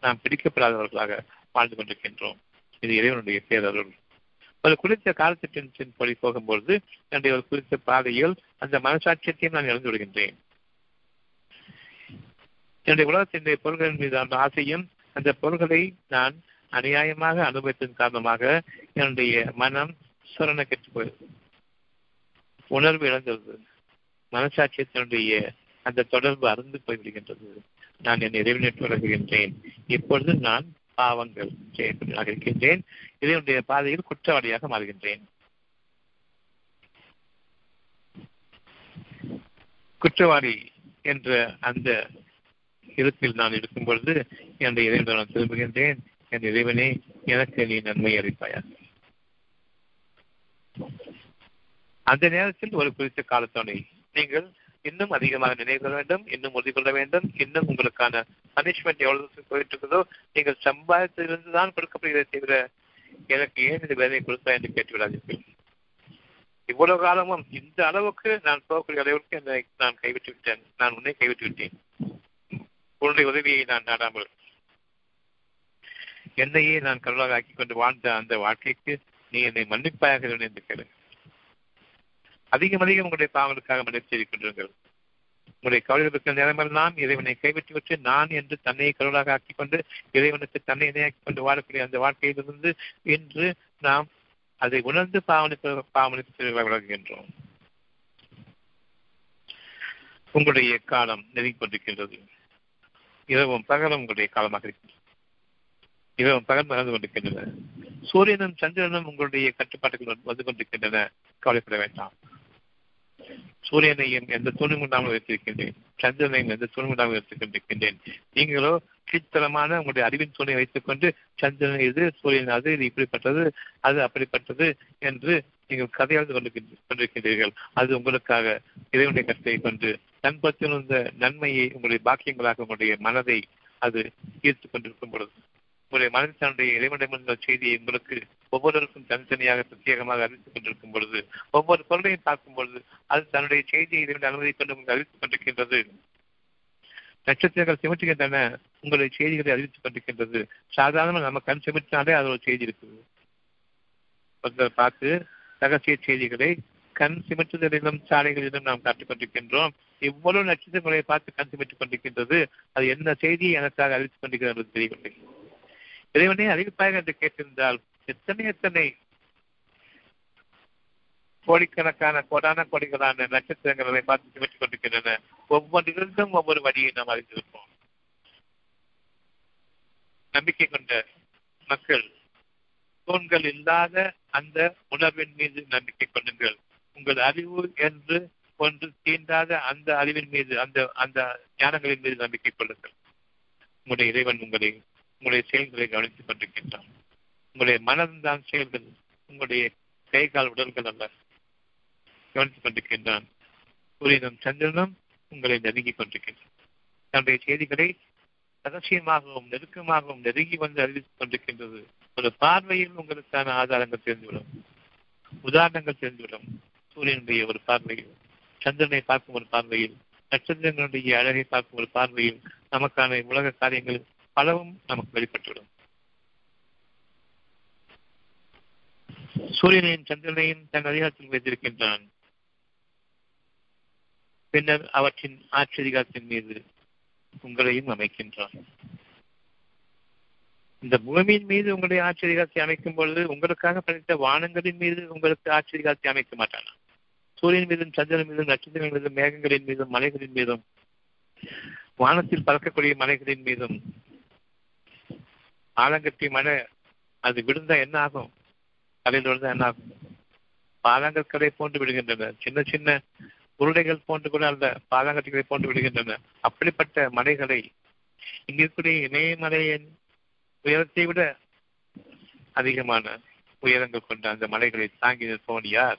நாம் பிடிக்கப்படாதவர்களாக வாழ்ந்து கொண்டிருக்கின்றோம். இது இறைவனுடைய பேரருள். ஒரு குறித்த காலத்திட்டத்தின் படி போகும்பொழுது என்னுடைய ஒரு குறித்த பாதையில் அந்த மனசாட்சியத்தையும் நான் இழந்து விடுகின்றேன். என்னுடைய உலகத்தினுடைய பொருள்களின் மீதான ஆசையும் அந்த பொருள்களை நான் அநியாயமாக அனுபவித்ததன் காரணமாக என்னுடைய மனம் சுரண கெட்டு உணர்வு இழந்தது. மனசாட்சியத்தினுடைய அந்த தொடர்பு அறிந்து போய்விடுகின்றது. நான் என் இறைவனிட்டு விலகுகின்றேன் இப்பொழுது நான் பாவங்கள் செய்யக்கூடியதாக இருக்கின்றேன். இதனுடைய பாதையில் குற்றவாளியாக மாறுகின்றேன். குற்றவாளி என்ற அந்த இருப்பில் நான் இருக்கும் பொழுது என்னுடைய இறைவன் திரும்புகின்றேன். என் இறைவனே எனக்கு நீ நன்மை அளிப்பாயா அந்த நேரத்தில் ஒரு குறித்த காலத்தோனை நீங்கள் இன்னும் அதிகமாக நினைவு வேண்டும் இன்னும் உறுதி கொள்ள வேண்டும் இன்னும் உங்களுக்கான பனிஷ்மெண்ட் எவ்வளவு போயிட்டு இருக்குதோ நீங்கள் சம்பாதித்திலிருந்து தான் கொடுக்கப்படுகிறதை தவிர எனக்கு ஏன் இந்த வேலையை கொடுத்தா என்று கேட்டுவிடாதீர்கள் இவ்வளவு காலமும் இந்த அளவுக்கு நான் போகக்கூடிய அளவுக்கு என்னை நான் கைவிட்டு விட்டேன். நான் உன்னை கைவிட்டு விட்டேன். உன்னுடைய உதவியை நான் நாடாமல் என்னையே நான் கடவுளாக ஆக்கிக் கொண்டு வாழ்ந்த அந்த வாழ்க்கைக்கு நீ என்னை மன்னிப்பாயாக என்று கேளு அதிகம் அதிகம் உங்களுடைய பாவங்களுக்காக மன்னிப்பு செய்து கொண்டிருங்கள். உங்களுடைய கவலைகளுக்கு நேரமெல்லாம் இறைவனை கைவிட்டு விட்டு நான் என்று தன்னையை கடவுளாக ஆக்கிக் கொண்டு இறைவனுக்கு தன்னை இணையாக்கி கொண்டு வாழக்கூடிய அந்த வாழ்க்கையிலிருந்து இன்று நாம் அதை உணர்ந்து பாவனுக்கு பாவனுக்கு வழங்குகின்றோம். உங்களுடைய காலம் நெருங்கிக் கொண்டிருக்கின்றது. இரவும் பகலும் உங்களுடைய காலமாக இருக்கின்றது. இவன் பகல் மறந்து கொண்டிருக்கின்றன. சூரியனும் சந்திரனும் உங்களுடைய கட்டுப்பாட்டுகள் வந்து கொண்டிருக்கின்றன. கவலைப்பட வேண்டாம். சூரியனையும் எந்த தூணும் கொண்டாமல் வைத்திருக்கின்றேன். சந்திரனையும் எந்த தூணும் கொண்டாமல் வைத்துக் கொண்டிருக்கின்றேன். நீங்களோ கீழ்த்தரமான உங்களுடைய அறிவின் துணை வைத்துக் கொண்டு சந்திரன் இது சூரியன் அது இது இப்படிப்பட்டது அது அப்படிப்பட்டது என்று நீங்கள் கதையாழ்ந்து கொண்டிருக்கின்றீர்கள். அது உங்களுக்காக இறைவனுடைய கருத்தை கொண்டு தன்பத்திலிருந்த நன்மையை உங்களுடைய பாக்கியங்களாக உங்களுடைய மனதை அது ஈர்த்துக் கொண்டிருக்கும் பொழுது. உங்களுடைய மனதினுடைய தன்னுடைய இறைவனிடமிருந்த செய்தியை உங்களுக்கு ஒவ்வொருவருக்கும் தனித்தனியாக பிரத்யேகமாக அறிவித்துக் கொண்டிருக்கும் பொழுது ஒவ்வொரு பொருளையும் பார்க்கும் பொழுது அது தன்னுடைய செய்தியை இறைவன் அனுமதி கொண்டு உங்களுக்கு அறிவித்துக் கொண்டிருக்கின்றது. நட்சத்திரங்கள் சிமிட்டுகின்றன உங்களுடைய செய்திகளை அறிவித்துக் கொண்டிருக்கின்றது. சாதாரண நம்ம கண் சிமிட்டினாலே அது ஒரு செய்தி இருக்குது. ஒருத்தர் பார்த்து ரகசிய செய்திகளை கண் சிமிட்டுதலிலும் சாலைகளிலும் நாம் காட்டிக் கொண்டிருக்கின்றோம். இவ்வளவு நட்சத்திரங்களை பார்த்து கண் சிமிட்டுக் கொண்டிருக்கின்றது. அது என்ன செய்தியை எனக்காக அறிவித்துக் கொண்டிருக்கிறது என்று தெரியவில்லை. இறைவனே அறிவிப்பாக என்று கேட்டிருந்தால் எத்தனை எத்தனை கோடிக்கணக்கான கோடான கோடிகளான நட்சத்திரங்களை பார்த்து சிமிட்டுக் கொண்டிருக்கின்றன. ஒவ்வொன்றிலிருந்தும் ஒவ்வொரு வழியை நாம் அறிந்திருப்போம் நம்பிக்கை கொண்ட மக்கள் தூண்கள் இல்லாத அந்த உணர்வின் மீது நம்பிக்கை கொள்ளுங்கள். உங்கள் அறிவு என்று ஒன்று தீண்டாத அந்த அறிவின் மீது அந்த அந்த ஞானங்களின் மீது நம்பிக்கை கொள்ளுங்கள். உங்களுடைய இறைவன் உங்களை உங்களுடைய செயல்களை கவனித்துக் கொண்டிருக்கின்றான். உங்களுடைய மனம்தான் செயல்கள் உங்களுடைய கை கால் உடல்கள் அல்ல. கவனித்துக் கொண்டிருக்கின்றான். சூரியனும் சந்திரனும் உங்களை நெருங்கிக் கொண்டிருக்கின்றான் தன்னுடைய செய்திகளை ரகசியமாகவும் நெருக்கமாகவும் நெருங்கி வந்து அறிவித்துக் கொண்டிருக்கின்றது. ஒரு பார்வையில் உங்களுக்கான ஆதாரங்கள் தெரிந்துவிடும். உதாரணங்கள் தெரிந்துவிடும். சூரியனுடைய ஒரு பார்வையில் சந்திரனை பார்க்கும் ஒரு பார்வையில் நட்சத்திரங்களுடைய அழகை பார்க்கும் ஒரு பார்வையில் நமக்கான உலக காரியங்கள் பலவும் நமக்கு வெளிப்பட்டுவிடும். சூரியனையும் சந்திரனையும் தன் அதிகாரத்தில் வைத்திருக்கின்றான். பின்னர் அவற்றின் ஆட்சி அதிகாரத்தின் மீது உங்களையும் அமைக்கின்றான். இந்த பூமியின் மீது உங்களுடைய ஆட்சி அதிகாரத்தை அமைக்கும் பொழுது உங்களுக்காக படைத்த வானங்களின் மீது உங்களுக்கு ஆட்சி அதிகாரத்தை அமைக்க மாட்டானா? சூரியன் மீதும் சந்திரன் மீதும் நட்சத்திரங்கள் மீதும் மேகங்களின் மீதும் மலைகளின் மீதும் வானத்தில் பறக்கக்கூடிய மலைகளின் மீதும் ஆலங்கட்டி மழை அது விழுந்தா என்ன ஆகும்? கரையில் விழுந்தா என்ன ஆகும்? பாலாங்கற்களை போன்று விடுகின்றன. சின்ன சின்ன உருளைகள் போன்று கூட அல்ல பாலாங்கட்டிகளை போன்று விடுகின்றன. அப்படிப்பட்ட மலைகளை இங்கிருக்கூடிய இமயமலையின் உயரத்தை விட அதிகமான உயரங்கள் கொண்ட அந்த மலைகளை தாங்கி நிற்பவன் யார்?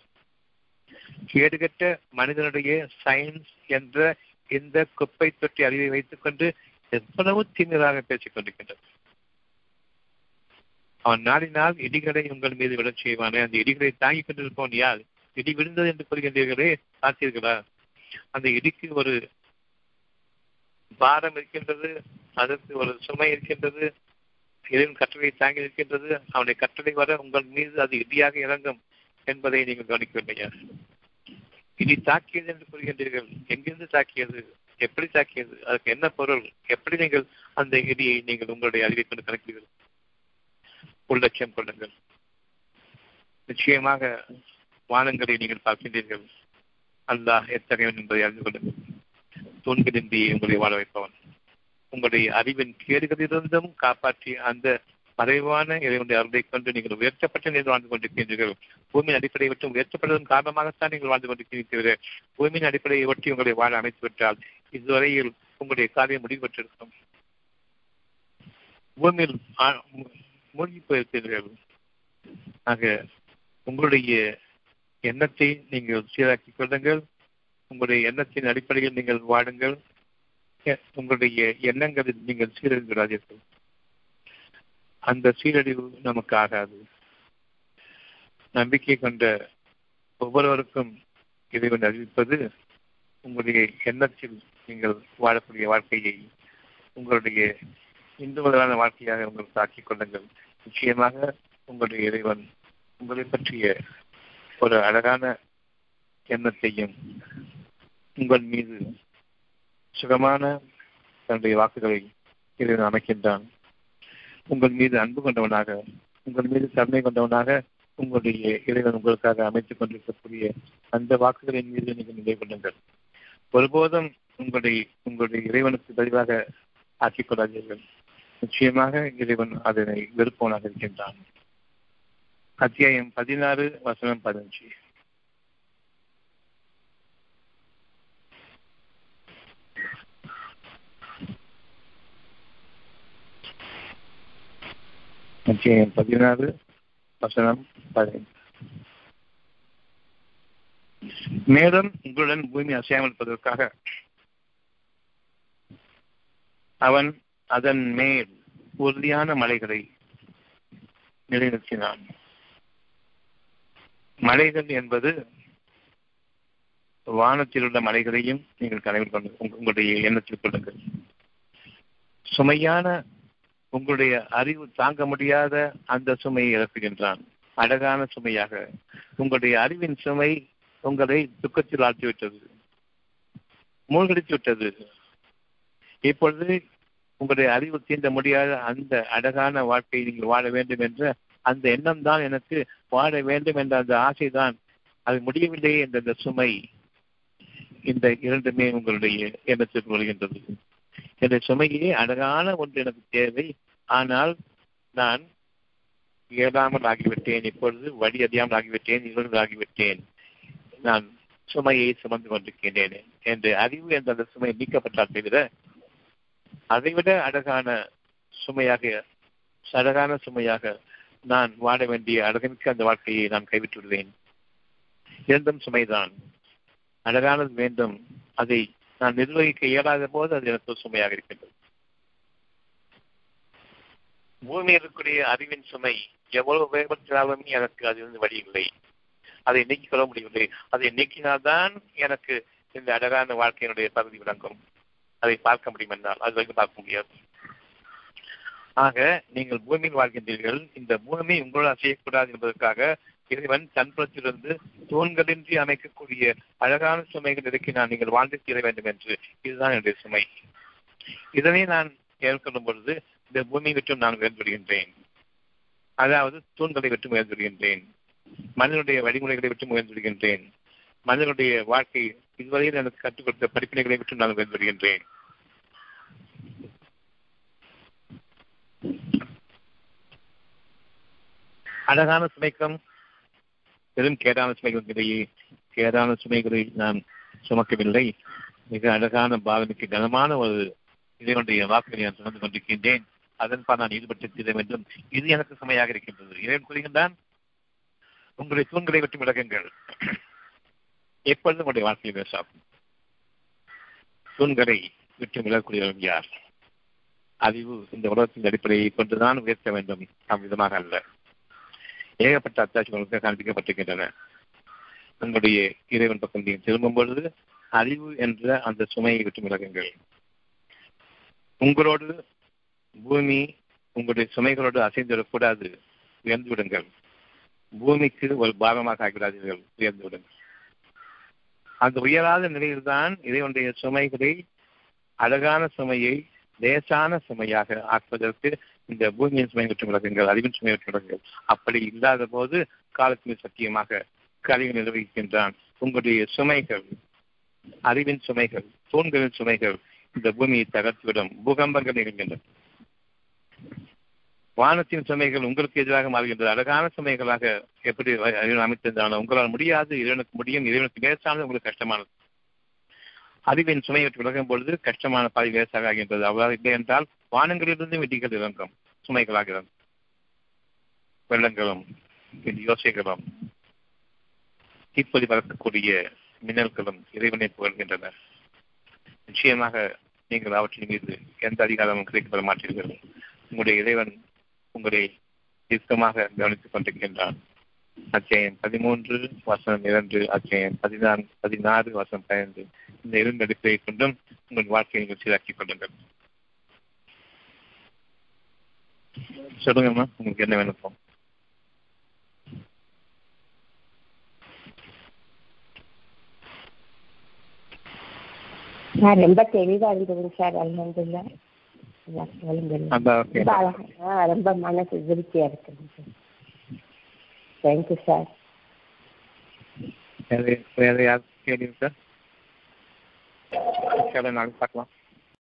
கேடுகட்ட மனிதனுடைய சயின்ஸ் என்ற இந்த குப்பை தொட்டி அறிவை வைத்துக் கொண்டு எவ்வளவு திமிராக பேசிக் கொண்டிருக்கின்றது அவன் நாடினால் இடிகளை உங்கள் மீது விழச் செய்வானே. அந்த இடிகளை தாங்கிக் கொண்டிருப்பவன் யார்? இடி விழுந்தது என்று கூறுகின்றீர்களே பார்த்தீர்களா? அந்த இடிக்கு ஒரு பாரம் இருக்கின்றது அதற்கு ஒரு சுமை இருக்கின்றது எதிரும் கட்டளை தாங்கி இருக்கின்றது அவனுடைய கட்டளை வர உங்கள் மீது அது இடியாக இறங்கும் என்பதை நீங்கள் கவனிக்க வேண்டிய இடி தாக்கியது என்று கூறுகின்றீர்கள் எங்கிருந்து தாக்கியது? எப்படி தாக்கியது? அதுக்கு என்ன பொருள்? எப்படி நீங்கள் அந்த இடியை நீங்கள் உங்களுடைய அறிவை கொண்டு கணக்கிடுங்கள் உள்ளட்சம் கொள்ளுங்கள். நிச்சயமாக வானங்களை நீங்கள் பார்க்கின்றீர்கள். அல்லாஹ் எத்தகையவன் என்பதை அறிந்து கொள்ளுங்கள். தூண்களின்றி உங்களை வாழ வைப்பவன். உங்களுடைய அறிவின் கேடுகளிலிருந்தும் காப்பாற்றி அந்த மறைவான இறைவனுடைய அருளை கொண்டு நீங்கள் உயர்த்தப்பட்ட நிலையில் வாழ்ந்து கொண்டிருக்கின்றீர்கள். பூமியின் அடிப்படையை விட்டு உயர்த்தப்பட்டதன் காரணமாகத்தான் நீங்கள் வாழ்ந்து கொண்டிருக்கிறீர்கள் பூமியின் அடிப்படையை ஒட்டி உங்களை வாழ அமைத்து விட்டால் இதுவரையில் உங்களுடைய காரியம் முடிவு பெற்றிருக்கும் பூமியில் மூழ்கி போயிருக்கிறீர்கள். ஆக உங்களுடைய எண்ணத்தை நீங்கள் சீராக்கிக் கொள்ளுங்கள். உங்களுடைய எண்ணத்தின் அடிப்படையில் நீங்கள் வாடுங்கள் உங்களுடைய எண்ணங்களில் நீங்கள் சீரழிகிறார்கள் அந்த சீரழிவு நமக்கு ஆகாது. நம்பிக்கை கொண்ட ஒவ்வொருவருக்கும் இதை கொண்டு அறிவிப்பது உங்களுடைய எண்ணத்தில் நீங்கள் வாழக்கூடிய வாழ்க்கையை உங்களுடைய இந்து முதலான வாழ்க்கையாக உங்களுக்கு ஆக்கிக் கொள்ளுங்கள். நிச்சயமாக உங்களுடைய இறைவன் உங்களை பற்றிய ஒரு அழகான எண்ணத்தையும் உங்கள் மீது சுகமான தன்னுடைய வாக்குகளை இறைவன் அமைக்கின்றான். உங்கள் மீது அன்பு கொண்டவனாக உங்கள் மீது கருணை கொண்டவனாக உங்களுடைய இறைவன் உங்களுக்காக அமைத்துக் கொண்டிருக்கக்கூடிய அந்த வாக்குகளின் மீது நீங்கள் நிலை கொள்ளுங்கள். ஒருபோதும் உங்களுடைய உங்களுடைய இறைவனுக்கு பதிவாக ஆக்கிக் கொள்ளாதீர்கள். நிச்சயமாக இறைவன் அதனை விருப்பவனாக இருக்கின்றான். அத்தியாயம் பதினாறு வசனம் பதினஞ்சு. அத்தியாயம் பதினாறு வசனம் பதினைந்து மேலும் உங்களுடன் பூமி அசையாமல் இருப்பதற்காக அவன் அதன் மேல் உறுதியான மலைகளை நிலைநிறுத்தினான். மலைகள் என்பது வானத்தில் உள்ள மலைகளையும் நீங்கள் கனவில் கொண்டு உங்களுடைய எண்ணத்தில் கொள்ளுங்கள். சுமையான உங்களுடைய அறிவு தாங்க முடியாத அந்த சுமையை இறக்குகின்றான் அழகான சுமையாக. உங்களுடைய அறிவின் சுமை உங்களை துக்கத்தில் ஆழ்த்திவிட்டது மூழ்கடித்து விட்டது. இப்பொழுது உங்களுடைய அறிவு தீண்ட முடியாத அந்த அழகான வாழ்க்கையை நீங்கள் வாழ வேண்டும் என்ற அந்த எண்ணம் தான் எனக்கு வாழ வேண்டும் என்ற அந்த ஆசைதான். அது முடியவில்லையே என்ற அந்த சுமை இந்த இரண்டுமே உங்களுடைய எண்ணத்தில் வருகின்றது இந்த சுமையே அழகான ஒன்று எனக்கு தேவை. ஆனால் நான் இயலாமல் ஆகிவிட்டேன். இப்பொழுது வழி அறியாமல் ஆகிவிட்டேன். இவர்கள் ஆகிவிட்டேன். நான் சுமையை சுமந்து கொண்டிருக்கின்றேன். என்று அறிவு என்ற அந்த சுமை நீக்கப்பட்டால் தவிர அதைவிட அழகான சுமையாக அழகான சுமையாக நான் வாழ வேண்டிய அழகனுக்கு அந்த வாழ்க்கையை நான் கைவிட்டுள்ளேன். இரண்டும் சுமைதான். அழகானது வேண்டும். அதை நான் நிர்வகிக்க இயலாத போது அது எனக்கு சுமையாக இருக்கின்றது. பூமியில் இருக்கக்கூடிய அறிவின் சுமை எவ்வளவு உபயோகப்படுத்தினாலும் எனக்கு அதிலிருந்து வழி இல்லை. அதை நீக்கிக் கொள்ள முடியவில்லை. அதை நீக்கினால்தான் எனக்கு இந்த அழகான வாழ்க்கையினுடைய பகுதி விளங்கும். அதை பார்க்க முடியும் என்றால் அது வரைக்கும் பார்க்க முடியாது. ஆக நீங்கள் பூமியில் வாழ்கின்றீர்கள். இந்த பூமி உங்களால் செய்யக்கூடாது என்பதற்காக இறைவன் தன்புறத்திலிருந்து தூண்களின்றி அமைக்கக்கூடிய அழகான சுமைகள் இறக்கினால் நீங்கள் வாழ்ந்து தீர வேண்டும் என்று. இதுதான் என்னுடைய சுமை. இதனை நான் ஏற்கொள்ளும் பொழுது இந்த பூமியை விட்டும் நான் உயர்ந்துவிடுகின்றேன் அதாவது தூண்களை விட்டு முயன்றுகின்றேன். மனிதனுடைய வழிமுறைகளை விட்டு முயன்றுகின்றேன். மனிதனுடைய வாழ்க்கை இதுவரையில் எனக்கு கற்றுக் கொடுத்த படிப்பினைகளை விட்டு நான் வருகின்றேன் அழகான சுமைக்கும் பெரும் கேடான சுமைகளுக்கு இடையே கேடான சுமைகளை நான் சுமக்கவில்லை. மிக அழகான பாவனைக்கு கனமான ஒரு இறைவனுடைய வாக்குகளை நான் சுமந்து கொண்டிருக்கின்றேன். அதன்பால் நான் ஈடுபட்டு தீர வேண்டும். இது எனக்கு சுமையாக இருக்கின்றது. இறைவன் கூறுகின்றான் உங்களுடைய தூண்களை விட்டு விலகுங்கள். எப்பொழுதும் உங்களுடைய வாழ்க்கையில் பேசாகும் தூண்களை விட்டு விலகக்கூடியவர்கள் யார்? அறிவு இந்த உலகத்தின் அடிப்படையை கொண்டுதான் உயர்த்த வேண்டும். அவ்விதமாக அல்ல. ஏகப்பட்ட அத்தாட்சிகளுக்கு காண்பிக்கப்பட்டிருக்கின்றன. உங்களுடைய இறைவன் பக்கம் நீங்கள் திரும்பும் பொழுது அறிவு என்ற அந்த சுமையை விட்டு விலகுங்கள். உங்களோடு பூமி உங்களுடைய சுமைகளோடு அசைந்துவிடக்கூடாது. உயர்ந்து விடுங்கள். பூமிக்கு ஒரு பாரமாக ஆகிவிடாதீர்கள். உயர்ந்து விடுங்கள். அந்த உயராத நிலையில்தான் இறைவனுடைய சுமைகளை அழகான சுமையை லேசான சுமையாக ஆக்குவதற்கு இந்த பூமியின் சுமை விட்டு விலகுங்கள் அறிவின் சுமை விட்டு விலகுங்கள் அப்படி இல்லாத போது காலத்தின் சத்தியமாக கழிவு நிர்வகிக்கின்றான். உங்களுடைய சுமைகள் அறிவின் சுமைகள் தூண்களின் சுமைகள் இந்த பூமியை தகர்த்துவிடும். பூகம்பங்கள் இருக்கின்றன. வானத்தின் சுமைகள் உங்களுக்கு எதிராக மாறுகின்றது. அழகான சுமைகளாக எப்படி இறைவன் அமைத்திருந்தாலும் உங்களால் முடியாது. இறைவனுக்கு முடியும் இறைவனுக்கு லேசானது உங்களுக்கு கஷ்டமானது. அறிவின் சுமையை விலகும் பொழுது கஷ்டமான பாதி லேசாக ஆகின்றது. அவ்வாறு இல்லை என்றால் வானங்களிலிருந்து விதிகள் இறங்கும் சுமைகளாகிறது வெள்ளங்களும் யோசைகளும் தீப்பொறி பறக்கக்கூடிய மின்னல்களும் இறைவனை புகழ்கின்றன. நிச்சயமாக நீங்கள் அவற்றின் மீது எந்த அதிகாரமும் கிடைக்கப்பட மாட்டீர்கள். உங்களுடைய இறைவன் உங்களை தீர்க்கமாக கவனித்துக் கொண்டிருக்கின்றான். அச்சயம் பதிமூன்று வசனம் இரண்டு அச்சயம் பதினான்கு பதினாறு வசனம் பதினைந்து. இந்த இரண்டு அடிப்படையை கொண்டும் உங்கள் வாழ்க்கையை நீங்கள் சீராக்கிக் கொள்ளுங்கள் சொல்லுங்கம்மா உங்களுக்கு என்ன வேணும் சார் ரொம்ப தெளிவா இருந்ததுங்க சார். அல்ஹம்துலில்லா ரொம்ப மனசு திருப்தியா இருக்குங்க சார். தேங்க்யூ சார் வேறு வேறு யார் கேள்வி சார் நாளைக்கு பார்க்கலாம்.